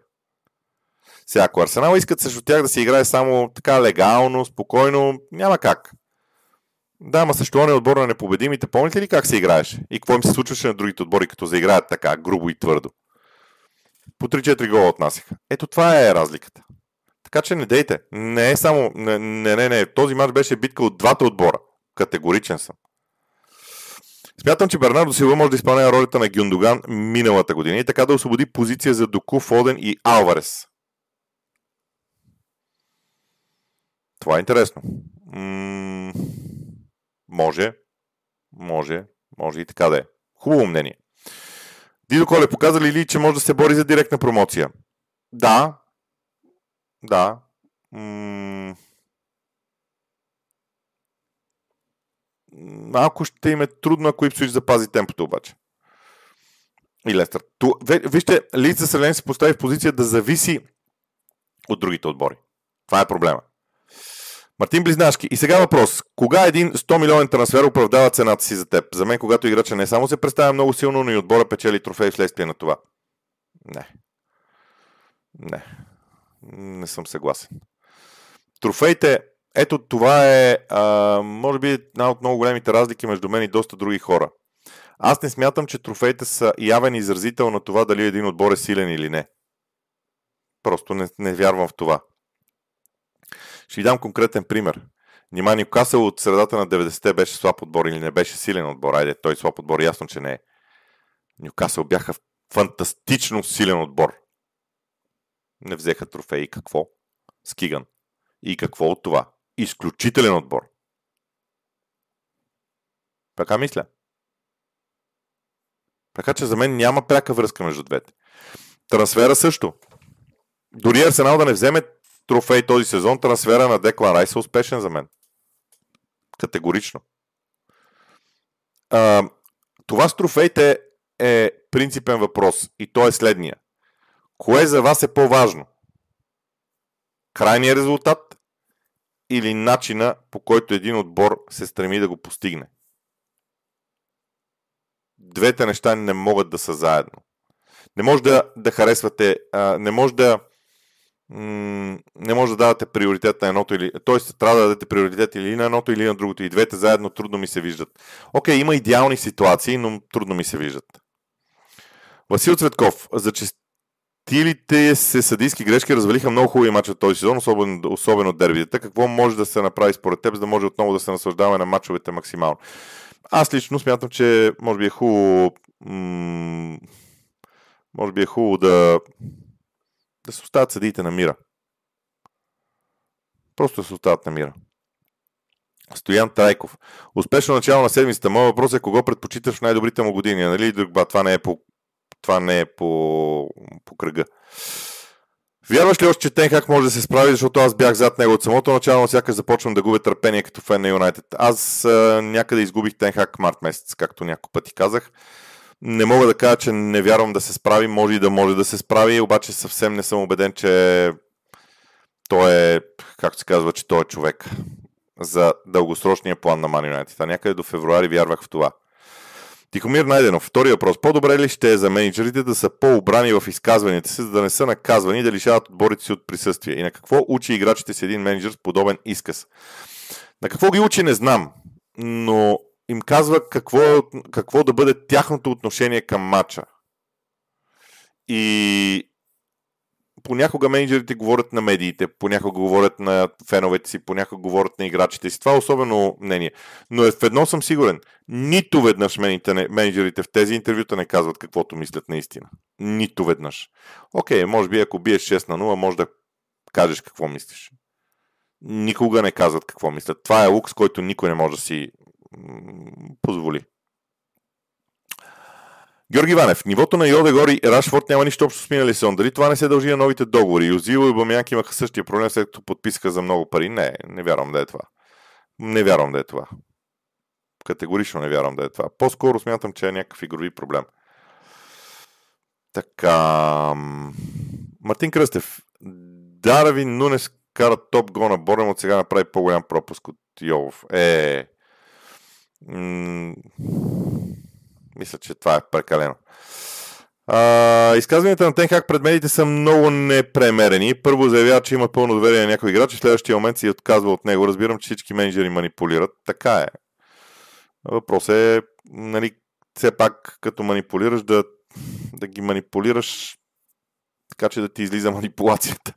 Сега, ако Арсенал искат срещу тях да се играе само така легално, спокойно, няма как. Да, ма също не отбор на непобедимите. Помните ли как се играеше? И какво им се случваше на другите отбори, като заиграят така, грубо и твърдо? По 3-4 гола отнасяха. Ето това е разликата. Така че не дейте. Не е само... Не, не, не, не. Този матч беше битка от двата отбора. Категоричен съм. Смятам, че Бернардо Силва може да изпълнява ролята на Гюндоган миналата година и така да освободи позиция за Доку, Фоден и Алварес. Това е интересно. М- може, може, може и така да е. Хубаво мнение. Дидо Коле, показали ли, че може да се бори за директна промоция? Да. Да. М- малко ще им е трудно, ако Ипсвич запази темпото обаче. И Лестър. Вижте, Лиц за съжаление се постави в позиция да зависи от другите отбори. Това е проблема. Мартин Близнашки. И сега въпрос. Кога един 100 милионен трансфер оправдава цената си за теб? За мен, когато играча не само се представя много силно, но и отбора печели трофей вследствие на това. Не. Не. Не съм съгласен. Трофеите, ето това е, а, може би, една от много големите разлики между мен и доста други хора. Аз не смятам, че трофеите са явен изразител на това дали един отбор е силен или не. Просто не, не вярвам в това. Ще ви дам конкретен пример. Нима Ньюкасъл от средата на 90-те беше слаб отбор или не беше силен отбор. Айде, той слаб отбор, ясно, че не е. Ньюкасъл бяха фантастично силен отбор. Не взеха трофеи. Какво? Скиган. И какво от това? Изключителен отбор. Така мисля. Така че за мен няма пряка връзка между двете. Трансфера също. Дори Арсенал да не вземе трофей този сезон, трансфера на Деклан Райс е успешен за мен. Категорично. А, това с трофеите е принципен въпрос и то е следния. Кое за вас е по-важно? Крайният резултат или начина по който един отбор се стреми да го постигне? Двете неща не могат да са заедно. Не може да, да харесвате, а, не може да не може да давате приоритет на едното или... Тоест, трябва да дадете приоритет или на едното, или на другото. И двете заедно трудно ми се виждат. Окей, има идеални ситуации, но трудно ми се виждат. Васил Цветков. За честилите се съдийски грешки развалиха много хубави мачове този сезон, особено, особено дербитата. Какво може да се направи според теб, за да може отново да се наслаждаваме на мачовете максимално? Аз лично смятам, че може би е хубаво м- може би е хубаво да да се оставят съдиите на мира. Просто да се остават на мира. Стоян Трайков. Успешно начало на седмицата. Моят въпрос е кого предпочиташ в най-добрите му години. Нали, Другба, това не е по, това не е по, по кръга. Вярваш ли още, че Тенхак може да се справи, защото аз бях зад него от самото начало, но сякаш започвам да губя търпение като фен на Юнайтед. Аз а, някъде изгубих Тенхак март месец, както няколко пъти казах. Не мога да кажа, че не вярвам да се справи, може и да може да се справи, обаче съвсем не съм убеден, че той е, както се казва, че той е човек за дългосрочния план на Man United. А някъде до февруари вярвах в това. Тихомир Найденов, втори въпрос. По-добре ли ще е за менеджерите да са по-обрани в изказванията си, за да не са наказвани и да лишават отборите си от присъствие? И на какво учи играчите си един менеджер с подобен изказ? На какво ги учи не знам, но им казва какво, какво да бъде тяхното отношение към матча. И понякога менеджерите говорят на медиите, понякога говорят на феновете си, понякога говорят на играчите си. Това е особено мнение. Но е в едно съм сигурен. Нито веднъж менеджерите в тези интервюта не казват каквото мислят наистина. Нито веднъж. Окей, може би ако биеш 6 на 0, може да кажеш какво мислиш. Никога не казват какво мислят. Това е лукс, който никой не може да си позволи. Георги Ванев. Нивото на Йоде Гори и Рашфорд няма нищо общо с минали сон. Дали това не се дължи на новите договори? Юзило и Бамяк имаха същия проблем, след като подписаха за много пари. Не, не вярвам да е това. Не вярвам да е това. Категорично не вярвам да е това. По-скоро смятам, че е някакъв игрови проблем. Така. Мартин Кръстев. Дарвин Нунес кара топ го на Борем от сега направи по-голям пропуск от Йов. Е. Мисля, че това е прекалено. А, изказванията на Тенхак пред медиите са много непремерени. Първо заявява, че има пълно доверие на някой играч и следващия момент си отказва от него. Разбирам, че всички менеджери манипулират. Така е. Въпросът е, нали, все пак, като манипулираш, да, да ги манипулираш така, че да ти излиза манипулацията.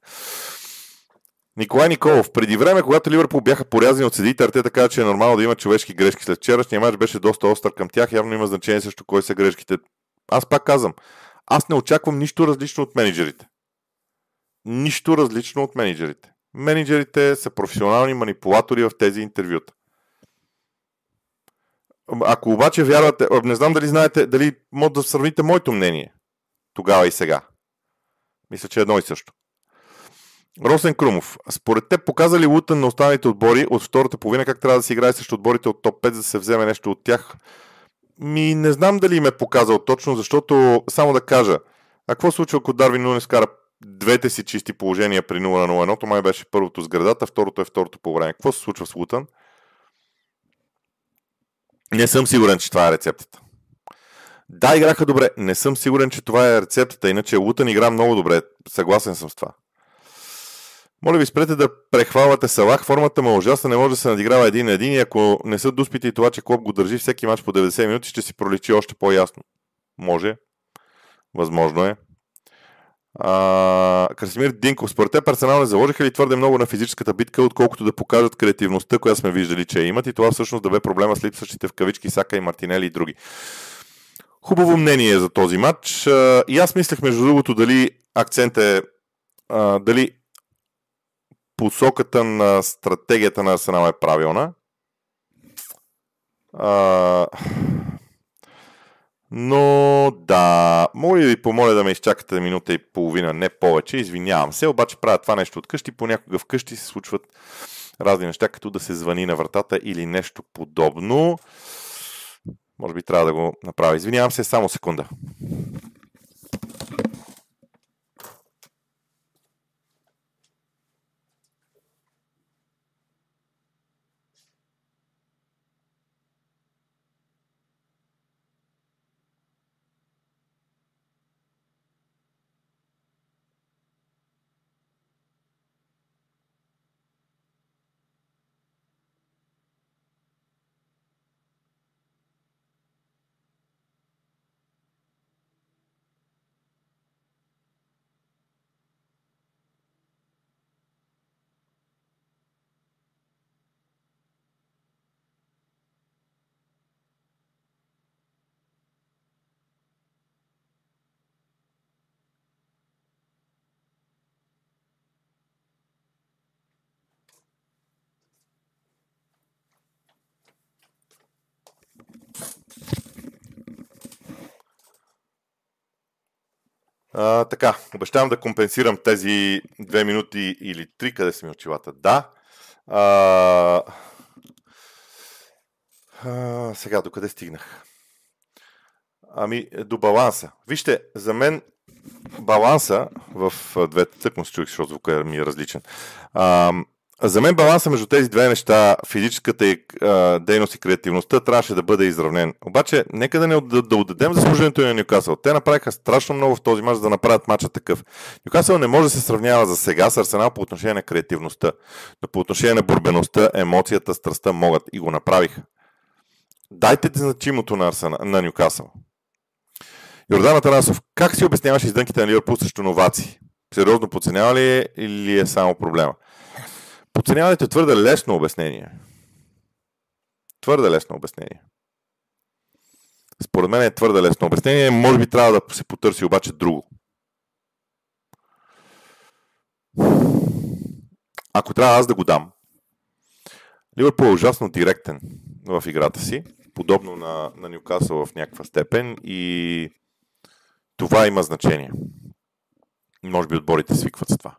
Николай Николов. Преди време, когато Ливърпул бяха порязани от съдиите, Артета каза, че е нормално да има човешки грешки. След вчерашния мач беше доста остър към тях. Явно има значение също кой са грешките. Аз пак казвам, аз не очаквам нищо различно от менеджерите. Нищо различно от менеджерите. Менеджерите са професионални манипулатори в тези интервюта. Ако обаче вярвате, не знам дали знаете, дали може да сравните моето мнение тогава и сега. Мисля, че е едно и също. Росен Крумов. Според те показа ли Лутън на останалите отбори от втората половина как трябва да се играе срещу отборите от топ 5, за да се вземе нещо от тях? Ми не знам дали им е показал точно, защото само да кажа, а какво случва, ако Дарвин Нунес кара двете си чисти положения при 0 на 0 то май беше първото с градата, второто е второто по време. Какво се случва с Лутън? Не съм сигурен, че това е рецептата. Да, играха добре. Не съм сигурен, че това е рецептата. Иначе Лутън игра много добре. Съгласен съм с това. Моля ви, спрете да прехвалвате Салах. Формата му е ужасна, не може да се надиграва един на един и ако не са дуспити и това, че Клоп го държи всеки матч по 90 минути, ще си проличи още по-ясно. Може. Възможно е. А, Красимир Динков, според те персонал не заложиха ли твърде много на физическата битка, отколкото да покажат креативността, която сме виждали, че имат и това всъщност да бе проблема с липсващите в кавички Сака и Мартинели и други. Хубаво мнение за този матч. И аз мислех, между другото, дали акцент е дали посоката на стратегията на Арсенал е правилна. А, но да, мога ли ви помоля да ме изчакате минута и половина, не повече, извинявам се, обаче правя това нещо от къщи, понякога вкъщи се случват разни неща, като да се звъни на вратата или нещо подобно. Може би трябва да го направя. Извинявам се, само секунда. А, така, обещавам да компенсирам тези две минути или три, къде са ми очилата. Да. А, а, сега, докъде стигнах? Ами, до баланса. Вижте, за мен баланса в двете, тъкмо се чуих, защото звука ми е различен. А, за мен баланса между тези две неща, физическата и, а, дейност и креативността, трябваше да бъде изравнен. Обаче, нека да не да, да отдадем заслужението на Нюкасъл. Те направиха страшно много в този мач, за да направят мача такъв. Нюкасъл не може да се сравнява за сега с Арсенал по отношение на креативността, но по отношение на борбеността, емоцията, страстта могат и го направиха. Дайте значимото на, Арсена, на Нюкасъл. Йордан Атанасов, как си обясняваш издънките на Ливърпул срещу новаци? Сериозно подценява ли е или е само проблема? Подценяването твърде лесно обяснение. Твърде лесно обяснение. Според мен е твърде лесно обяснение. Може би трябва да се потърси обаче друго. Ако трябва аз да го дам, Ливърпул е ужасно директен в играта си, подобно на, на Ньюкасъл в някаква степен и това има значение. Може би отборите свикват с това.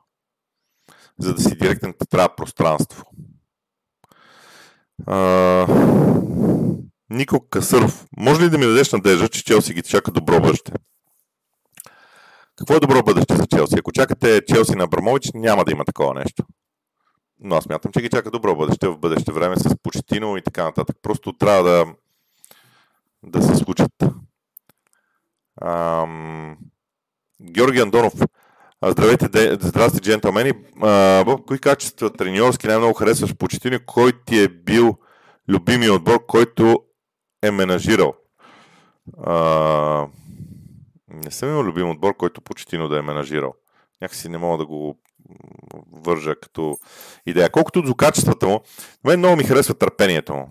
За да си директен, ти трябва пространство. А... Нико Касъров, може ли да ми дадеш надежда, че Челси ги чака добро бъдеще? Какво е добро бъдеще за Челси? Ако чакате Челси на Абрамович, няма да има такова нещо. Но аз мятам, че ги чака добро бъдеще в бъдеще време с Почетино и така нататък. Просто трябва да, да се случат. Ам... Георги Андонов. Здравейте, здрасти, джентълмени. В кои качества треньорски най-много харесваш Почетино? Кой ти е бил любимия отбор, който е менажирал? А... Не съм имал любим отбор, който Почетино да е менажирал. Някакси не мога да го вържа като идея. Колкото до качествата му, мен много ми харесва търпението му.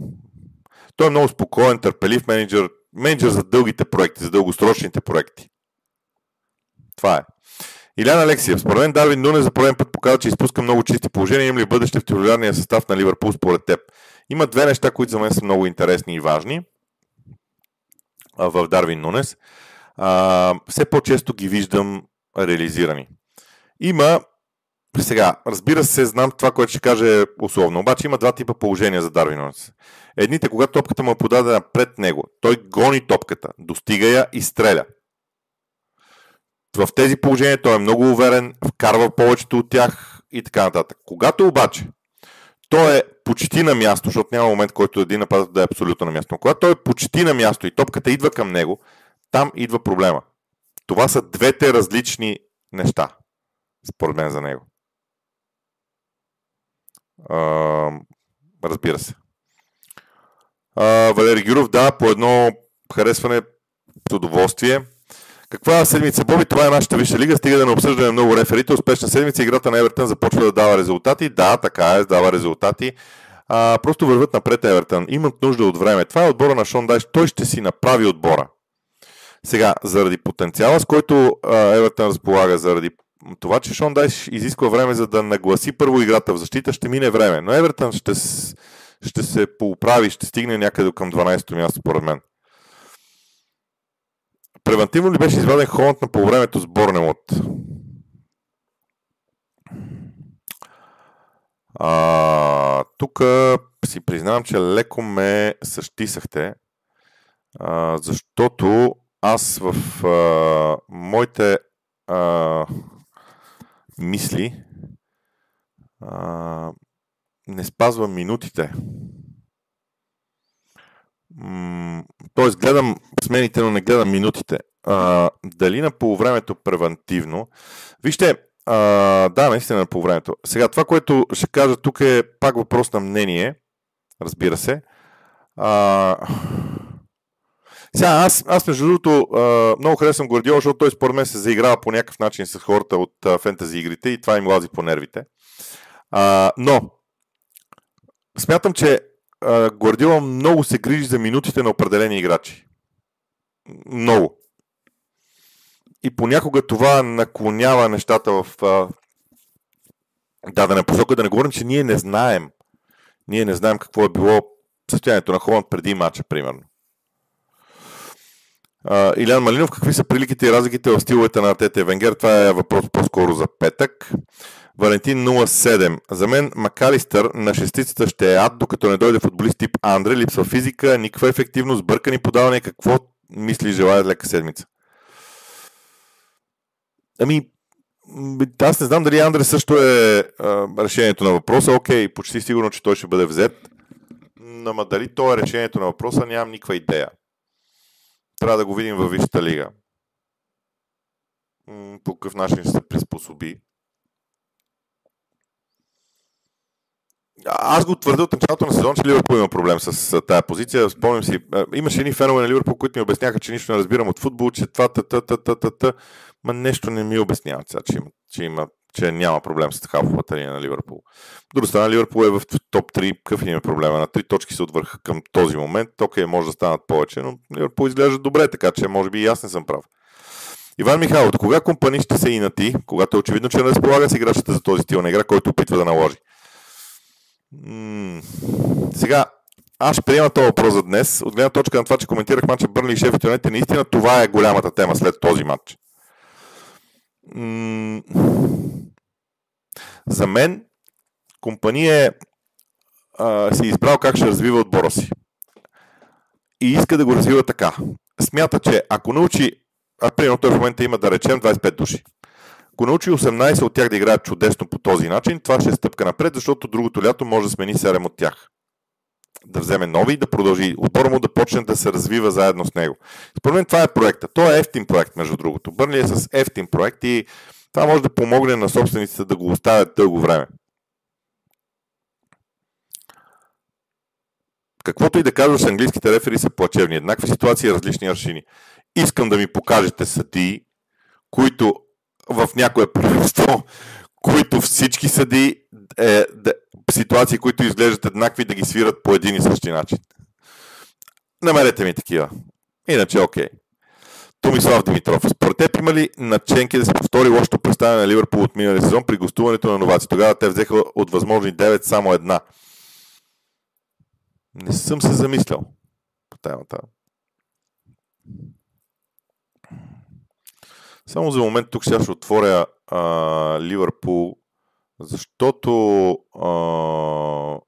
Той е много спокоен, търпелив менеджер, менеджер за дългите проекти, за дългосрочните проекти. Това е. Илян Алексиев. Според мен Дарвин Нуне за пореден път показва, че изпуска много чисти положения. Има ли бъдеще в титулярния състав на Ливърпул според теб? Има две неща, които за мен са много интересни и важни в Дарвин Нунес. А, все по-често ги виждам реализирани. Има сега, разбира се, знам това, което ще каже условно. Обаче има два типа положения за Дарвин Нунес. Едните, когато топката му е подадена пред него, той гони топката, достига я и стреля. В тези положения той е много уверен, вкарва повечето от тях и така нататък. Когато обаче той е почти на място, защото няма момент, който един нападател да е абсолютно на място. Но когато той е почти на място и топката идва към него, там идва проблема. Това са двете различни неща, според мен за него. А, разбира се. А, Валери Гюров, да, по едно харесване с удоволствие. Каква седмица, Боби? Това е нашата висша лига. Стига да не обсъждаме много реферите. Успешна седмица. Играта на Евертън започва да дава резултати. Да, така е, дава резултати. А, просто върват напред Евертън. Имат нужда от време. Това е отбора на Шон Дайш. Той ще си направи отбора. Сега, заради потенциала, с който Евертън разполага, заради това, че Шон Дайш изисква време за да нагласи първо играта в защита, ще мине време. Но Евертън ще, ще се поуправи, ще стигне някъде към 12-то място, според мен. Превентивно ли беше изваден Холанд на полувремето с Борнемот? А, тук си признавам, че леко ме същисахте, а, защото аз в а, моите а, мисли а, не спазвам минутите. Тоест, гледам смените, но не гледам минутите. А, дали на полувремето превентивно? Вижте, а, да, наистина на полувремето. Сега, това, което ще кажа тук е пак въпрос на мнение, разбира се. А, сега, аз, аз между другото много харесвам Гвардиола, защото той според мен се заиграва по някакъв начин с хората от а, фентази игрите и това им лази по нервите. А, но, смятам, че Гвардиола много се грижи за минутите на определени играчи. Много. И понякога това наклонява нещата в а, дадена посока. Да не говорим, че ние не знаем. Ние не знаем какво е било състоянието на Холанд преди матча, примерно. Uh, Илян Малинов, какви са приликите и разликите в стиловете на и Венгер? Това е въпрос по-скоро за петък. Валентин 07. За мен Макалистър на шестицата ще е ад, докато не дойде футболист тип Андре, липсва физика, никаква ефективност, бъркани подаване. Какво мисли желая лека седмица? Ами, аз не знам дали Андре също е а, решението на въпроса. Окей, почти сигурно, че той ще бъде взет. Но дали то е решението на въпроса, нямам никаква идея. Трябва да го видим във Висшата лига. По какъв начин ще се приспособи. Аз го твърда от началото на сезон, че Ливърпул има проблем с тази позиция. Спомням си, имаше едни фенове на Ливърпул, които ми обясняха, че нищо не разбирам от футбол, че това, та, та, та, та, та, та. Ма нещо не ми обясняват сега, че, има, че, има, че няма проблем с халфовата линия на Ливърпул. Друга страна, Ливърпул е в топ 3. Какъв им е проблема? На три точки се отвърха към този момент. Окей, може да станат повече, но Ливърпул изглежда добре, така че може би и аз не съм прав. Иван Михайлов, кога компани ще се инати, когато е очевидно, че не разполага с играчите за този стил на игра, който опитва да наложи? Сега, аз ще приема този въпрос за днес. От гледна точка на това, че коментирах матча Бърли и Шеф и наистина това е голямата тема след този матч. За мен компания а, си избрал как ще развива отбора си. И иска да го развива така. Смята, че ако научи, а примерно той в момента има да речем 25 души. Ако научи 18 от тях да играят чудесно по този начин, това ще е стъпка напред, защото другото лято може да смени 7 от тях. Да вземе нови и да продължи. Отбора му да почне да се развива заедно с него. Според мен това е проекта. Той е ефтин проект, между другото. Бърли е с ефтин проект и това може да помогне на собствениците да го оставят дълго време. Каквото и да казваш, английските рефери са плачевни. Еднакви ситуации, различни аршини. Искам да ми покажете съдии, които в някое първенство, <laughs> които всички съди е, да, ситуации, които изглеждат еднакви, да ги свират по един и същи начин. Намерете ми такива. Иначе окей. Томислав Димитров. Според теб има ли наченки да се повтори лошото представяне на Ливърпул от миналия сезон при гостуването на новаци? Тогава те взеха от възможни 9 само една. Не съм се замислял по темата. Само за момент тук сега ще отворя а, Ливърпул, защото а,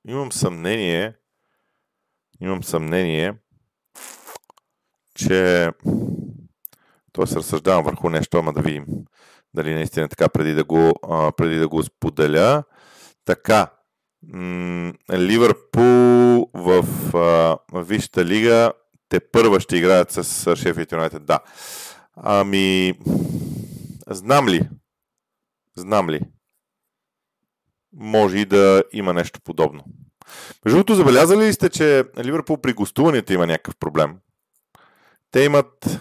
имам съмнение, имам съмнение, че т.е. разсъждавам върху нещо, ама да видим дали наистина е така преди да го, а, преди да го споделя. Така, м- Ливърпул в а, лига те първа ще играят с Шефът Юнайтед. Да. Ами, знам ли? Знам ли? Може и да има нещо подобно. Между другото, забелязали ли сте, че Ливърпул при гостуванията има някакъв проблем? Те имат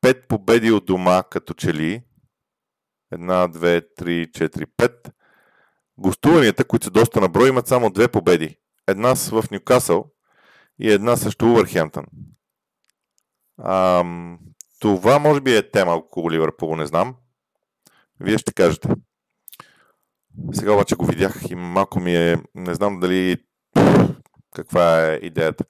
пет победи от дома, като че ли. Една, две, три, четири, пет. Гостуванията, които са доста на брой, имат само две победи. Една в Ньюкасъл и една също Увърхемптън. Ам, това може би е тема около Ливърпул, не знам. Вие ще кажете. Сега обаче го видях и малко ми е... Не знам дали... Каква е идеята.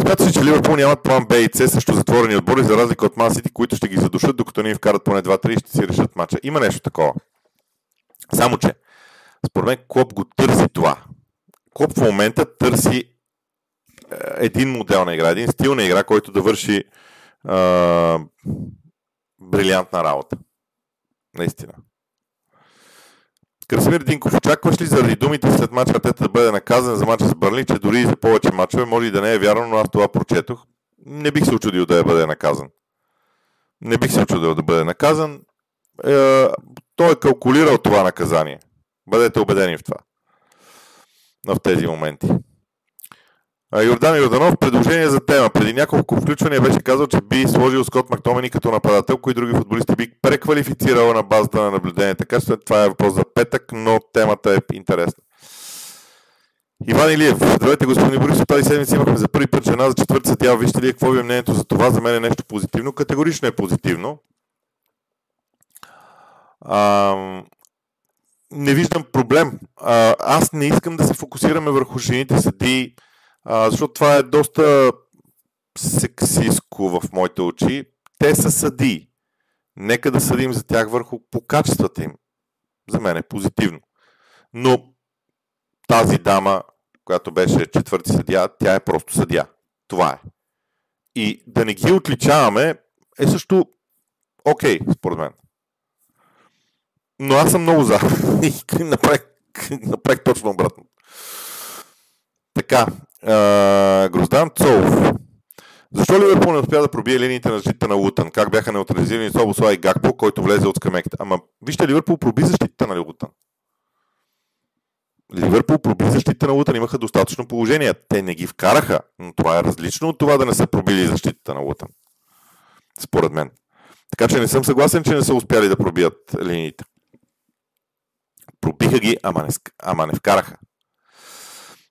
Смята се, че Ливърпул нямат план Б и С също затворени отбори, за разлика от Ман които ще ги задушат, докато ни вкарат поне 2-3 и ще си решат матча. Има нещо такова. Само, че според мен Клоп го търси това. Клоп в момента търси е, един модел на игра, един стил на игра, който да върши а, брилянтна работа. Наистина. Красимир Динков, очакваш ли заради думите след мача Тета да бъде наказан за мача с Бърли, че дори и за повече мачове, може и да не е вярно, но аз това прочетох. Не бих се очудил да я бъде наказан. Не бих се очудил да бъде наказан. Е, той е калкулирал това наказание. Бъдете убедени в това. В тези моменти. Йордан Йорданов, предложение за тема. Преди няколко включвания беше казал, че би сложил Скот Мактомени като нападател, кои други футболисти би преквалифицирал на базата на наблюдение. Така че това е въпрос за петък, но темата е интересна. Иван Илиев, здравейте господин Борисов, тази седмица имахме за първи път жена за четвърта съдия. Вижте ли какво ви е мнението за това? За мен е нещо позитивно. Категорично е позитивно. А, не виждам проблем. А, аз не искам да се фокусираме върху жените съдии, а, защото това е доста сексиско в моите очи. Те са съдии. Нека да съдим за тях върху по качествата им. За мен е позитивно. Но тази дама, която беше четвърти съдия, тя е просто съдия. Това е. И да не ги отличаваме е също окей, okay, според мен. Но аз съм много за. <laughs> И направих, направих точно обратно. Така, Гроздан Цолов. Защо Ливърпул не успя да пробие линиите на защита на Лутън? Как бяха неутрализирани Собосла и Гакпо, който влезе от скамеката? Ама, вижте, Ливърпул проби защита на Лутън. Ливърпул проби защита на Лутън, имаха достатъчно положение. Те не ги вкараха, но това е различно от това да не са пробили защитата на Лутън. Според мен. Така че не съм съгласен, че не са успяли да пробият линиите. Пробиха ги, ама не, ама не вкараха.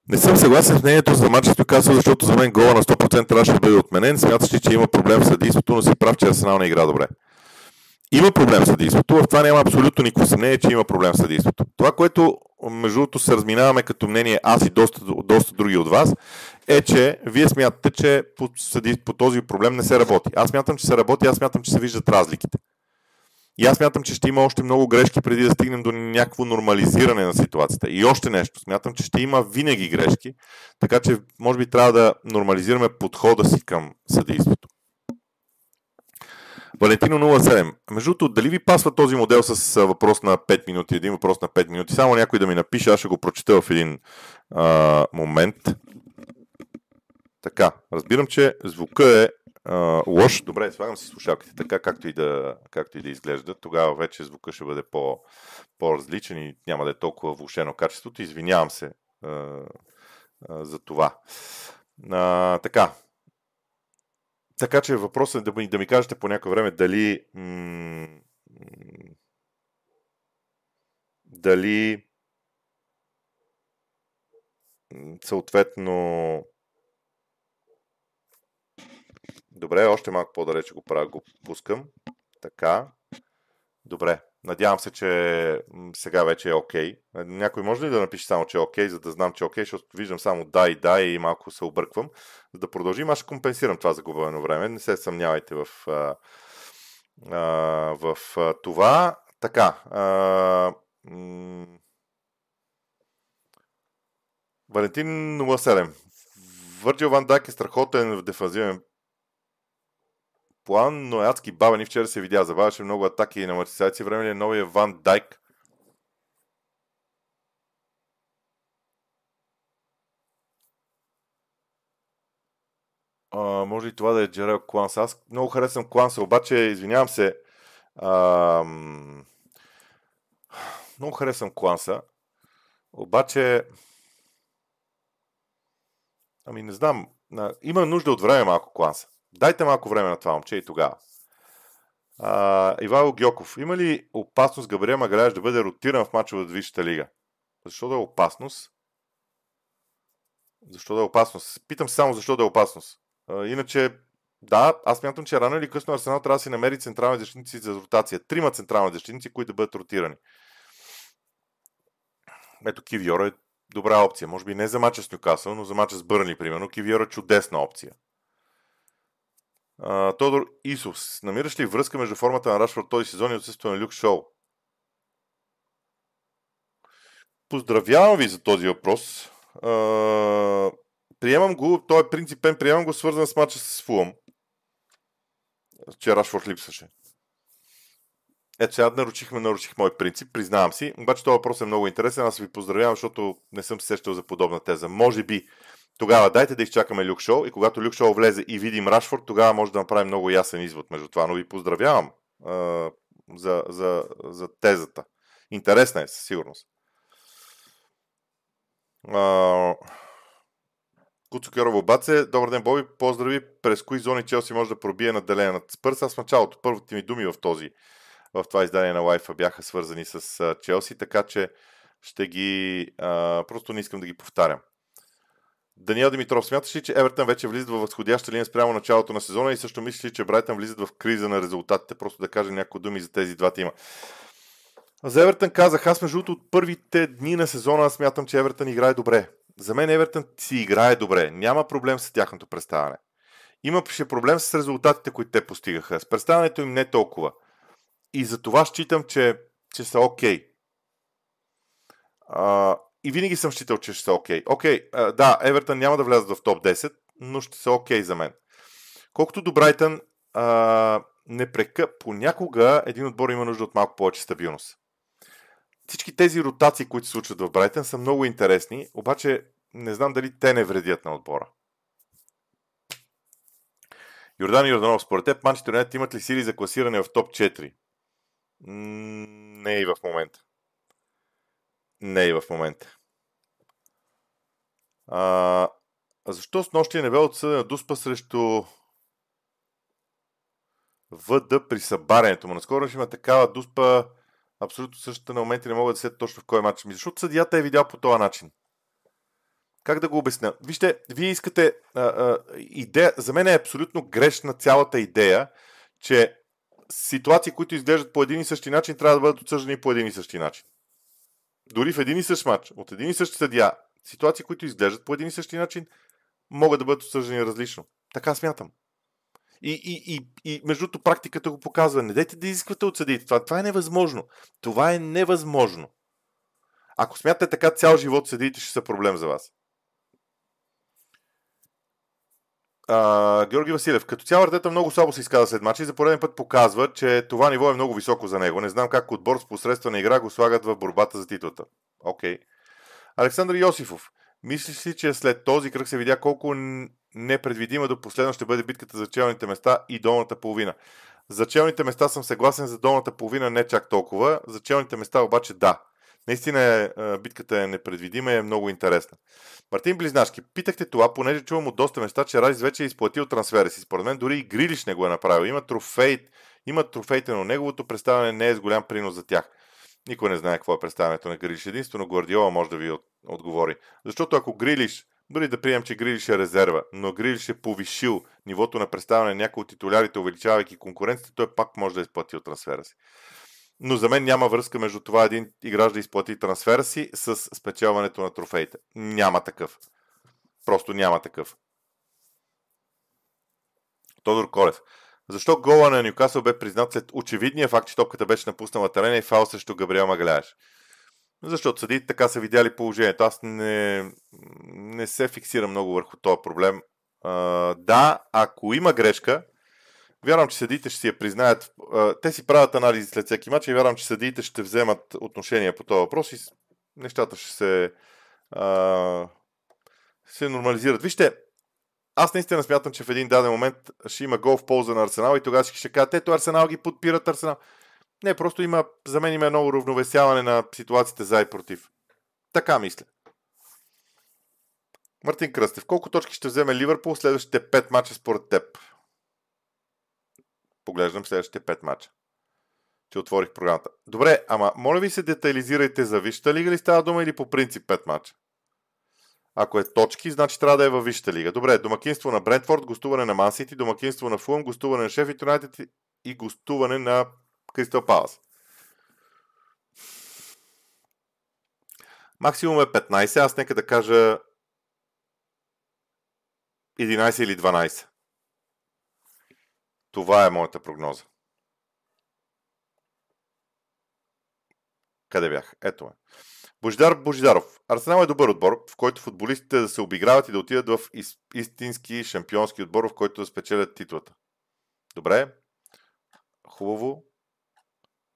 Не съм съгласен с мнението за с казва, защото за мен гола на 100% трябваше да бъде отменен. Смяташ ли, че има проблем с съдийството, но си прав, че Арсенал не игра добре. Има проблем с съдийството. В това няма абсолютно никакво съмнение, че има проблем с съдийството. Това, което между другото се разминаваме като мнение аз и доста, доста други от вас, е, че вие смятате, че по, по този проблем не се работи. Аз смятам, че се работи, аз смятам, че се виждат разликите. И аз смятам, че ще има още много грешки преди да стигнем до някакво нормализиране на ситуацията. И още нещо. Смятам, че ще има винаги грешки, така че може би трябва да нормализираме подхода си към съдейството. Валентино 07. Между другото, дали ви пасва този модел с въпрос на 5 минути, един въпрос на 5 минути? Само някой да ми напише, аз ще го прочета в един а, момент. Така, разбирам, че звука е а, лош. Добре, слагам си слушалките така, както и, да, както и да изглежда. Тогава вече звука ще бъде по, по-различен и няма да е толкова влушено качеството. Извинявам се а, а, за това. А, така. Така че въпросът е да ми, да ми кажете по някое време дали м- дали съответно Добре, още малко по-далече го правя, го пускам. Така. Добре. Надявам се, че сега вече е окей. Okay. Някой може ли да напише само, че е окей, okay, за да знам, че е окей, okay, защото виждам само да и да и малко се обърквам. За да продължим, аз ще компенсирам това загубено време. Не се съмнявайте в, а, а, в а, това. Така. А, м- Валентин 07. Върджил Ван Дак е страхотен в дефанзивен план, но е адски бавен и вчера се видя. Забавяше много атаки и на матисация. Време ли е новия Ван Дайк. А, може и това да е Джерел Кланс. Аз много харесвам Кланса, обаче, извинявам се, а, много харесвам Кланса, обаче, ами не знам, има нужда от време малко Кланса. Дайте малко време на това момче и тогава. А, Ивайло Гьоков. Има ли опасност Габриел Магаляш да бъде ротиран в мачове от Висшата лига? Защо да е опасност? Защо да е опасност? Питам се само защо да е опасност. А, иначе, да, аз мятам, че рано или късно Арсенал трябва да си намери централни защитници за ротация. Трима централни защитници, които да бъдат ротирани. Ето Кивиор е добра опция. Може би не за мача с Нюкасъл, но за мача с Бърни, примерно. Кивиор е чудесна опция. Тодор Исус. Намираш ли връзка между формата на Рашфорд този сезон и отсъствието на Люк Шоу? Поздравявам ви за този въпрос. А, приемам го, той е принципен, приемам го свързан с мача с Фулъм. Че Рашфорд липсваше. Ето сега наручихме, наручих мой принцип, признавам си. Обаче този въпрос е много интересен. Аз ви поздравявам, защото не съм се сещал за подобна теза. Може би тогава дайте да изчакаме Люк Шоу и когато Люк Шоу влезе и видим Рашфорд, тогава може да направим много ясен извод между това. Но ви поздравявам а, за, за, за тезата. Интересна е, със сигурност. А... Куцукерова Баце, добър ден, Боби, поздрави. През кои зони Челси може да пробие наделение над Спърс? Аз в началото, първите ми думи в този, в това издание на Лайфа бяха свързани с Челси, така че ще ги, а, просто не искам да ги повтарям. Даниел Димитров, смяташ ли, че Евертън вече влизат в възходяща линия спрямо началото на сезона и също мислиш ли, че Брайтън влизат в криза на резултатите? Просто да кажа някои думи за тези два тима. За Евертън казах, аз между от първите дни на сезона смятам, че Евертън играе добре. За мен Евертън си играе добре. Няма проблем с тяхното представяне. имаше проблем с резултатите, които те постигаха. С представянето им не толкова. И за това считам, че, че са окей. Okay. И винаги съм считал, че ще са окей. Окей, да, Евертън няма да влязат в топ 10, но ще са окей okay за мен. Колкото до Брайтън, а, не прека... понякога един отбор има нужда от малко повече стабилност. Всички тези ротации, които се случват в Брайтън, са много интересни, обаче не знам дали те не вредят на отбора. Йордан Йорданов, според теб Манчестър имат ли сили за класиране в топ 4? Не и в момента. Не и в момента. А, защо с нощи не бе отсъдена Дуспа срещу ВД при събарянето му? Наскоро ще има такава Дуспа абсолютно същата на моменти не мога да се точно в кой матч ми. Защото съдията е видял по този начин. Как да го обясня? Вижте, вие искате а, а, идея. За мен е абсолютно грешна цялата идея, че ситуации, които изглеждат по един и същи начин, трябва да бъдат отсъждани по един и същи начин. Дори в един и същ матч, от един и същ съдия, ситуации, които изглеждат по един и същи начин, могат да бъдат осъждани различно. Така смятам. И, и, и, и между другото, практиката го показва. Не дайте да изисквате от съдиите. Това, това е невъзможно. Това е невъзможно. Ако смятате така цял живот, съдиите ще са проблем за вас. А, Георги Василев. Като цяло Артета много слабо се изказа след матча и за пореден път показва, че това ниво е много високо за него. Не знам как отбор с посредствена игра го слагат в борбата за титлата. Окей. Okay. Александър Йосифов. Мислиш ли, че след този кръг се видя колко непредвидима до последно ще бъде битката за челните места и долната половина? За челните места съм съгласен, за долната половина не чак толкова. За челните места обаче да. Наистина е, битката е непредвидима и е много интересна. Мартин Близнашки, питахте това, понеже чувам от доста места, че Райс вече е изплатил трансфера си. Според мен дори и Грилиш не го е направил. Има трофей, има трофейте, но неговото представяне не е с голям принос за тях. Никой не знае какво е представянето на Грилиш. Единствено Гвардиола може да ви отговори. Защото ако Грилиш, дори да приемем, че Грилиш е резерва, но Грилиш е повишил нивото на представяне на някои от титулярите, увеличавайки конкуренцията, той пак може да е изплатил трансфера си. Но за мен няма връзка между това един играч да изплати трансфера си с спечелването на трофеите. Няма такъв. Просто няма такъв. Тодор Колев. Защо гола на Ньюкасъл бе признат след очевидния факт, че топката беше напуснала терена и фал срещу Габриел Магаляеш? Защото съдите така са видяли положението. Аз не, не се фиксирам много върху този проблем. А, да, ако има грешка, Вярвам, че съдиите ще си я признаят. Те си правят анализи след всеки матч и вярвам, че съдиите ще вземат отношение по този въпрос и нещата ще се, а, се нормализират. Вижте, аз наистина смятам, че в един даден момент ще има гол в полза на Арсенал и тогава ще кажат, ето Арсенал ги подпират Арсенал. Не, просто има, за мен има много равновесяване на ситуациите за и против. Така мисля. Мартин Кръстев, колко точки ще вземе Ливърпул следващите 5 мача според теб? Поглеждам следващите 5 мача. Че отворих програмата. Добре, ама моля ви се детайлизирайте за Висшата лига ли става дума или по принцип 5 мача? Ако е точки, значи трябва да е във Висшата лига. Добре, домакинство на Брентфорд, гостуване на Мансити, домакинство на Фулм, гостуване на Шеф Юнайтед и гостуване на Кристал Палас. Максимум е 15, аз нека да кажа 11 или 12. Това е моята прогноза. Къде бях? Ето ме. Божидар Божидаров. Арсенал е добър отбор, в който футболистите да се обиграват и да отидат в истински шампионски отбор, в който да спечелят титлата. Добре. Хубаво.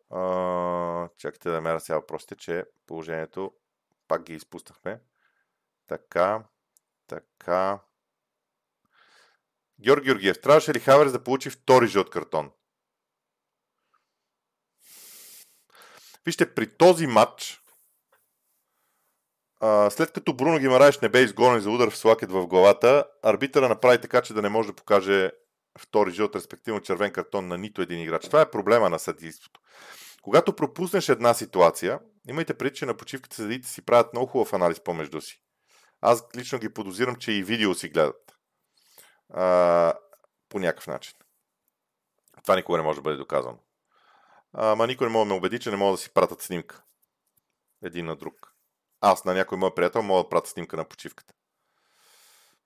А, чакайте да мера сега въпросите, че положението пак ги изпуснахме. Така, така. Георги Георгиев, трябваше ли Хаверс да получи втори жълт картон? Вижте, при този матч, а, след като Бруно Гимараеш не бе изгонен за удар в слакет в главата, арбитъра направи така, че да не може да покаже втори жълт, респективно червен картон на нито един играч. Това е проблема на съдийството. Когато пропуснеш една ситуация, имайте предвид, че на почивката съдиите си правят много хубав анализ помежду си. Аз лично ги подозирам, че и видео си гледат а, по някакъв начин. Това никога не може да бъде доказано. Ама никой не може да ме убеди, че не мога да си пратят снимка. Един на друг. Аз на някой мой приятел мога да пратя снимка на почивката.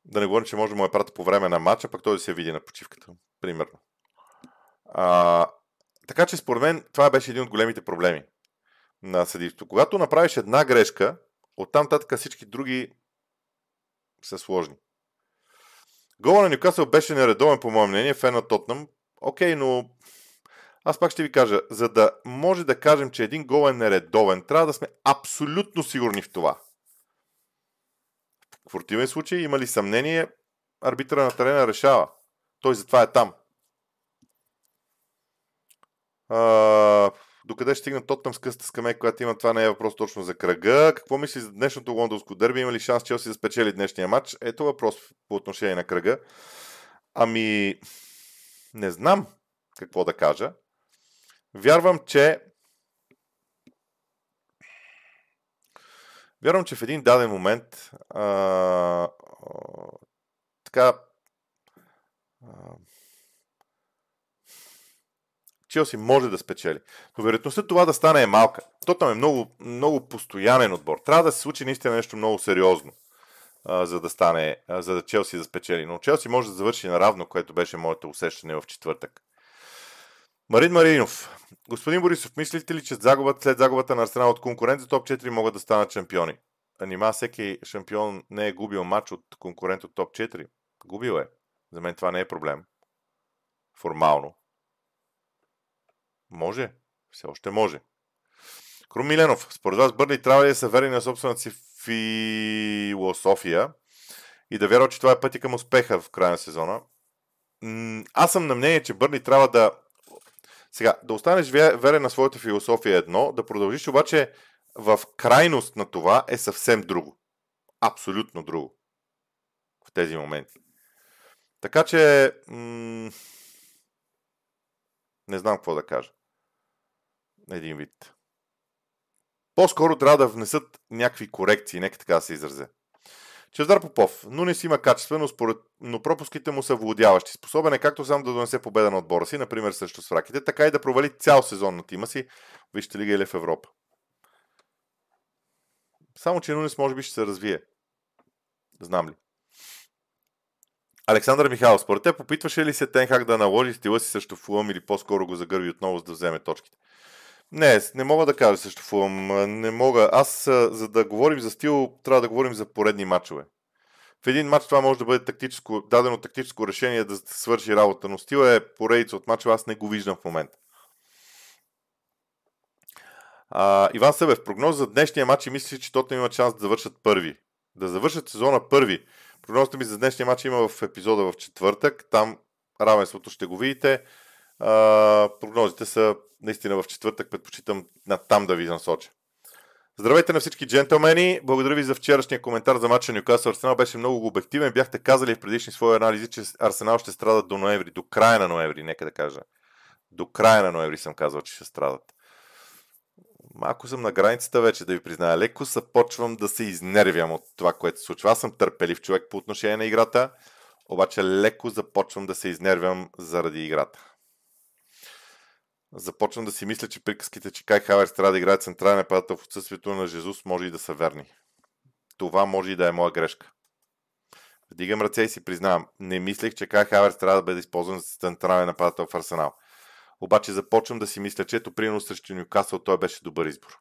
Да не говорим, че може да му е прата по време на матча, пък той да се види на почивката, примерно. А, така че според мен това беше един от големите проблеми на съдиството. Когато направиш една грешка, оттам татък всички други са сложни. Гола на Нюкасъл беше нередовен, по мое мнение, фен на Тотнам. Окей, но аз пак ще ви кажа, за да може да кажем, че един гол е нередовен, трябва да сме абсолютно сигурни в това. В противен случай има ли съмнение, арбитъра на терена решава. Той затова е там. А, докъде ще стигна Тотнам с къста скамейка, когато има това не е въпрос точно за кръга. Какво мисли за днешното лондонско дерби? Има ли шанс Челси да спечели днешния матч? Ето въпрос по отношение на кръга. Ами, не знам какво да кажа. Вярвам, че Вярвам, че в един даден момент а, а, така Челси може да спечели. Но вероятността това да стане е малка. Тотъм е много, много постоянен отбор. Трябва да се случи наистина нещо много сериозно, а, за да стане, а, за да Челси да спечели. Но Челси може да завърши наравно, което беше моето усещане в четвъртък. Марин Маринов. Господин Борисов, мислите ли, че загубът, след загубата на Арсенал от конкурент за топ 4 могат да станат шампиони? Нима всеки шампион не е губил матч от конкурент от топ 4? Губил е. За мен това не е проблем. Формално. Може. Все още може. Крум Миленов, според вас Бърли трябва ли да се вери на собствената си философия и да вярва, че това е пътя към успеха в края на сезона? Аз съм на мнение, че Бърли трябва да сега, да останеш верен на своята философия едно, да продължиш обаче в крайност на това е съвсем друго. Абсолютно друго. В тези моменти. Така че, м- не знам какво да кажа. Един вид. По-скоро трябва да внесат някакви корекции, нека така да се изразя. Чездар Попов. но не си има качество, но, според, но пропуските му са владяващи. Способен е както сам да донесе победа на отбора си, например срещу свраките, така и да провали цял сезон на тима си, вижте лига или в Европа. Само, че Нунес може би ще се развие. Знам ли. Александър Михайлов, според те попитваше ли се Тенхак да наложи стила си срещу Фулъм или по-скоро го загърби отново, за да вземе точките? Не, не мога да кажа също Фулъм. Не мога. Аз, за да говорим за стил, трябва да говорим за поредни матчове. В един матч това може да бъде тактическо, дадено тактическо решение да свърши работа, но стил е поредица от матчове, аз не го виждам в момента. А, Иван Събев, прогноз за днешния матч и мисля, че Тотнем има шанс да завършат първи. Да завършат сезона първи. Прогнозата ми за днешния матч има в епизода в четвъртък. Там равенството ще го видите. А, прогнозите са наистина в четвъртък. Предпочитам на там да ви насоча. Здравейте на всички джентълмени. Благодаря ви за вчерашния коментар за матча Нюкасъл Арсенал. Беше много обективен. Бяхте казали в предишни свои анализи, че Арсенал ще страдат до ноември. До края на ноември, нека да кажа. До края на ноември съм казал, че ще страдат. Малко съм на границата вече, да ви призная. Леко започвам да се изнервям от това, което се случва. Аз съм търпелив човек по отношение на играта, обаче леко започвам да се изнервям заради играта започвам да си мисля, че приказките, че Кай Хаверс трябва да играе централен нападател в отсъствието на Жезус, може и да са верни. Това може и да е моя грешка. Вдигам ръце и си признавам, не мислех, че Кай Хаверс трябва да бъде използван за централен нападател в Арсенал. Обаче започвам да си мисля, че ето принос срещу Нюкасъл той беше добър избор.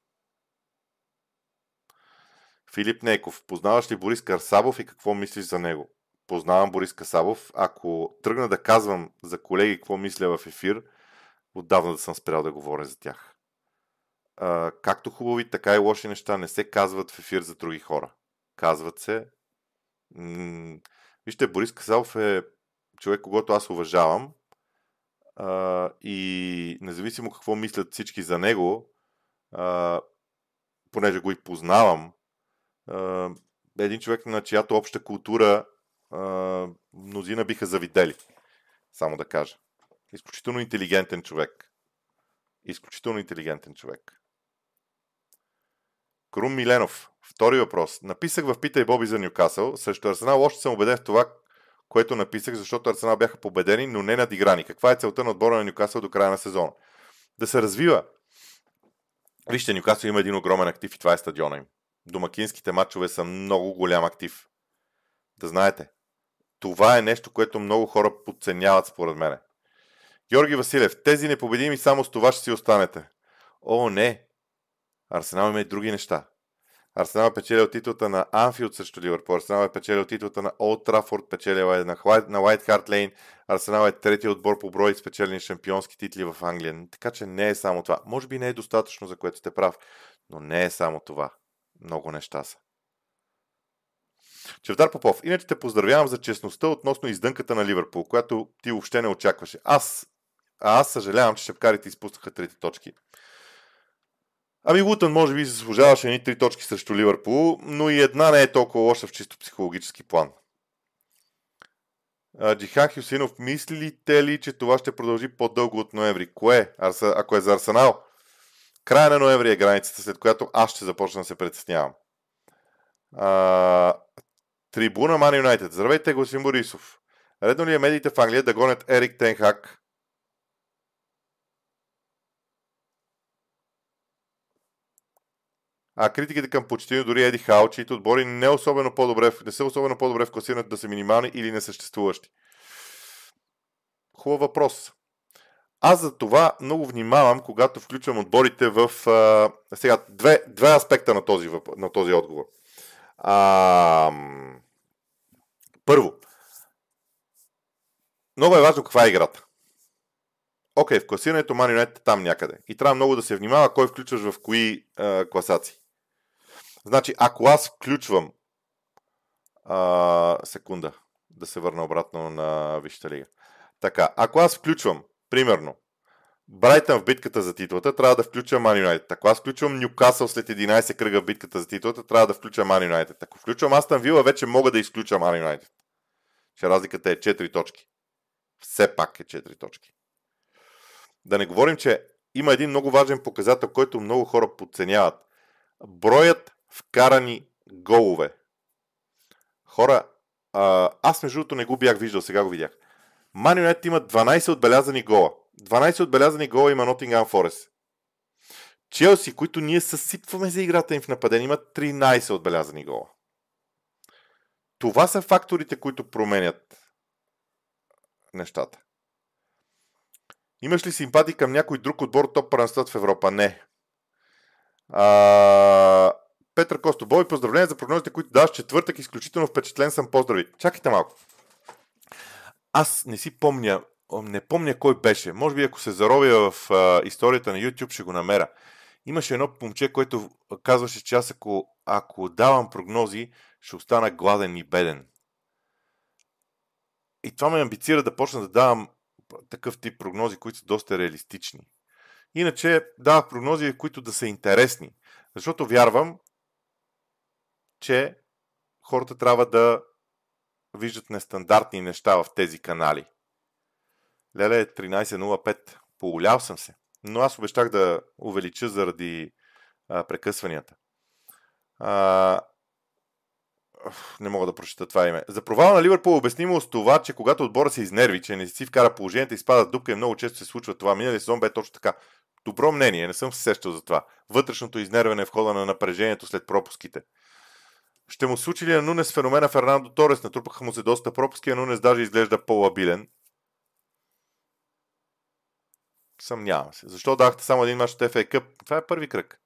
Филип Нейков, познаваш ли Борис Карсабов и какво мислиш за него? Познавам Борис Касабов. Ако тръгна да казвам за колеги какво мисля в ефир, отдавна да съм спрял да говоря за тях. А, както хубави, така и лоши неща не се казват в ефир за други хора. Казват се. М- вижте, Борис Казалов е човек, когато аз уважавам. А, и независимо какво мислят всички за него, а, понеже го и познавам, а, е един човек, на чиято обща култура а, мнозина биха завидели. Само да кажа. Изключително интелигентен човек. Изключително интелигентен човек. Крум Миленов. Втори въпрос. Написах в Питай Боби за Ньюкасъл. Срещу Арсенал още съм убеден в това, което написах, защото Арсенал бяха победени, но не надиграни. Каква е целта на отбора на Ньюкасъл до края на сезона? Да се развива. Вижте, Ньюкасъл има един огромен актив и това е стадиона им. Домакинските матчове са много голям актив. Да знаете. Това е нещо, което много хора подценяват според мене. Георги Василев, тези непобедими само с това ще си останете. О, не! Арсенал има и други неща. Арсенал е печелил титлата на Анфилд срещу Ливърпул. Арсенал е печелил титлата на Олд Трафорд, печелил е на, White, на White Hart Lane. Арсенал е третия отбор по брой спечелени шампионски титли в Англия. Така че не е само това. Може би не е достатъчно, за което сте прав, но не е само това. Много неща са. Чевдар Попов, иначе те поздравявам за честността относно издънката на Ливърпул, която ти въобще не очакваше. Аз, а аз съжалявам, че шепкарите изпуснаха трети точки. Ами Лутън може би заслужаваше едни три точки срещу Ливърпул, но и една не е толкова лоша в чисто психологически план. Джихан Хюсинов, мислите ли, че това ще продължи по-дълго от ноември? Кое? Арса, ако е за Арсенал? Края на ноември е границата, след която аз ще започна да се притеснявам. А, трибуна Ман Юнайтед. Здравейте, господин Борисов. Редно ли е медиите в Англия да гонят Ерик Тенхак а критиките към почти дори Еди Хао, чието отбори не, особено по-добре, не са особено по-добре в класирането да са минимални или несъществуващи. Хубав въпрос. Аз за това много внимавам, когато включвам отборите в... А, сега, две, две аспекта на този, на този отговор. А, първо, много е важно каква е играта. Окей, okay, в класирането Man United е там някъде. И трябва много да се внимава кой включваш в кои а, класации. Значи, ако аз включвам а, секунда, да се върна обратно на Висшата лига. Така, ако аз включвам, примерно, Брайтън в битката за титлата, трябва да включа Ман Юнайтед. Ако аз включвам Ньюкасъл след 11 кръга в битката за титлата, трябва да включа Ман Юнайтед. Ако включвам Астан Вила, вече мога да изключа Ман Юнайтед. Че разликата е 4 точки. Все пак е 4 точки. Да не говорим, че има един много важен показател, който много хора подценяват. Броят вкарани голове. Хора, а, аз между другото не го бях виждал, сега го видях. Ман Юнайтед има 12 отбелязани гола. 12 отбелязани гола има Nottingham Forest. Челси, които ние съсипваме за играта им в нападение, имат 13 отбелязани гола. Това са факторите, които променят нещата. Имаш ли симпатии към някой друг отбор топ първенстват в Европа? Не. А, Петър Косто, Бой, поздравления за прогнозите, които даваш четвъртък. Изключително впечатлен съм. Поздрави. Чакайте малко. Аз не си помня, не помня кой беше. Може би ако се заровя в а, историята на YouTube, ще го намеря. Имаше едно момче, което казваше, че аз ако, ако давам прогнози, ще остана гладен и беден. И това ме амбицира да почна да давам такъв тип прогнози, които са доста реалистични. Иначе давах прогнози, които да са интересни. Защото вярвам, че хората трябва да виждат нестандартни неща в тези канали. Леле 13.05. Поголял съм се. Но аз обещах да увелича заради а, прекъсванията. А, не мога да прочета това име. За провала на Ливърпул е обяснимо с това, че когато отбора се изнерви, че не си вкара положението и спада дупка и много често се случва това. Миналия сезон бе точно така. Добро мнение, не съм се сещал за това. Вътрешното изнервяне в хода на напрежението след пропуските. Ще му случи ли на Нунес феномена Фернандо Торес? Натрупаха му се доста пропуски, а Нунес даже изглежда по-лабилен. Съмнявам се. Защо дахте само един мач от FA Cup? Това е първи кръг.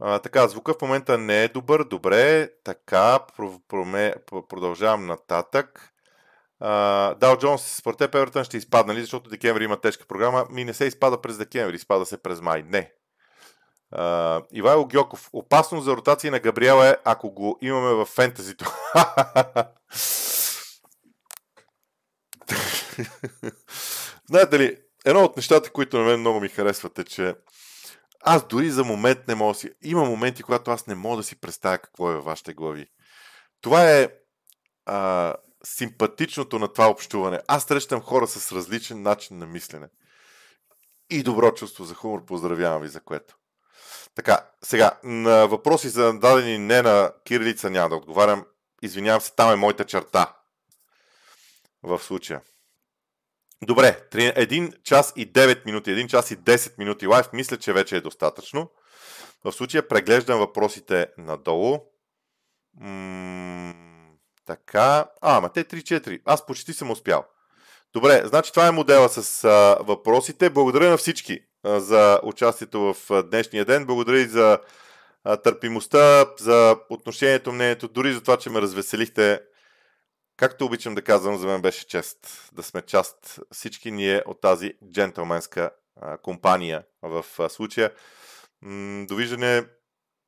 А, така, звука в момента не е добър. Добре, така, проме, продължавам нататък. Дал Джонс, според теб Евертън ще изпадна ли, защото декември има тежка програма? Ми не се изпада през декември, изпада се през май. Не. Uh, Ивайло Гьоков. Опасно за ротация на Габриел е, ако го имаме в фентазито. Знаете ли, едно от нещата, които на мен много ми харесват е, че аз дори за момент не мога да си... Има моменти, когато аз не мога да си представя какво е във вашите глави. Това е а, симпатичното на това общуване. Аз срещам хора с различен начин на мислене. И добро чувство за хумор. Поздравявам ви за което. Така, сега, на въпроси за дадени не на кирилица няма да отговарям. Извинявам се, там е моята черта. В случая. Добре, 1 час и 9 минути, 1 час и 10 минути лайв, мисля, че вече е достатъчно. В случая преглеждам въпросите надолу. М- Така. А, ама те 3-4. Аз почти съм успял. Добре, значи това е модела с а, въпросите. Благодаря на всички за участието в днешния ден. Благодаря и за търпимостта, за отношението, мнението, дори за това, че ме развеселихте. Както обичам да казвам, за мен беше чест да сме част всички ние от тази джентълменска компания в случая. Довиждане.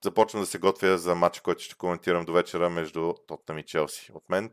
Започвам да се готвя за матча, който ще коментирам до вечера между Тотнам и Челси. От мен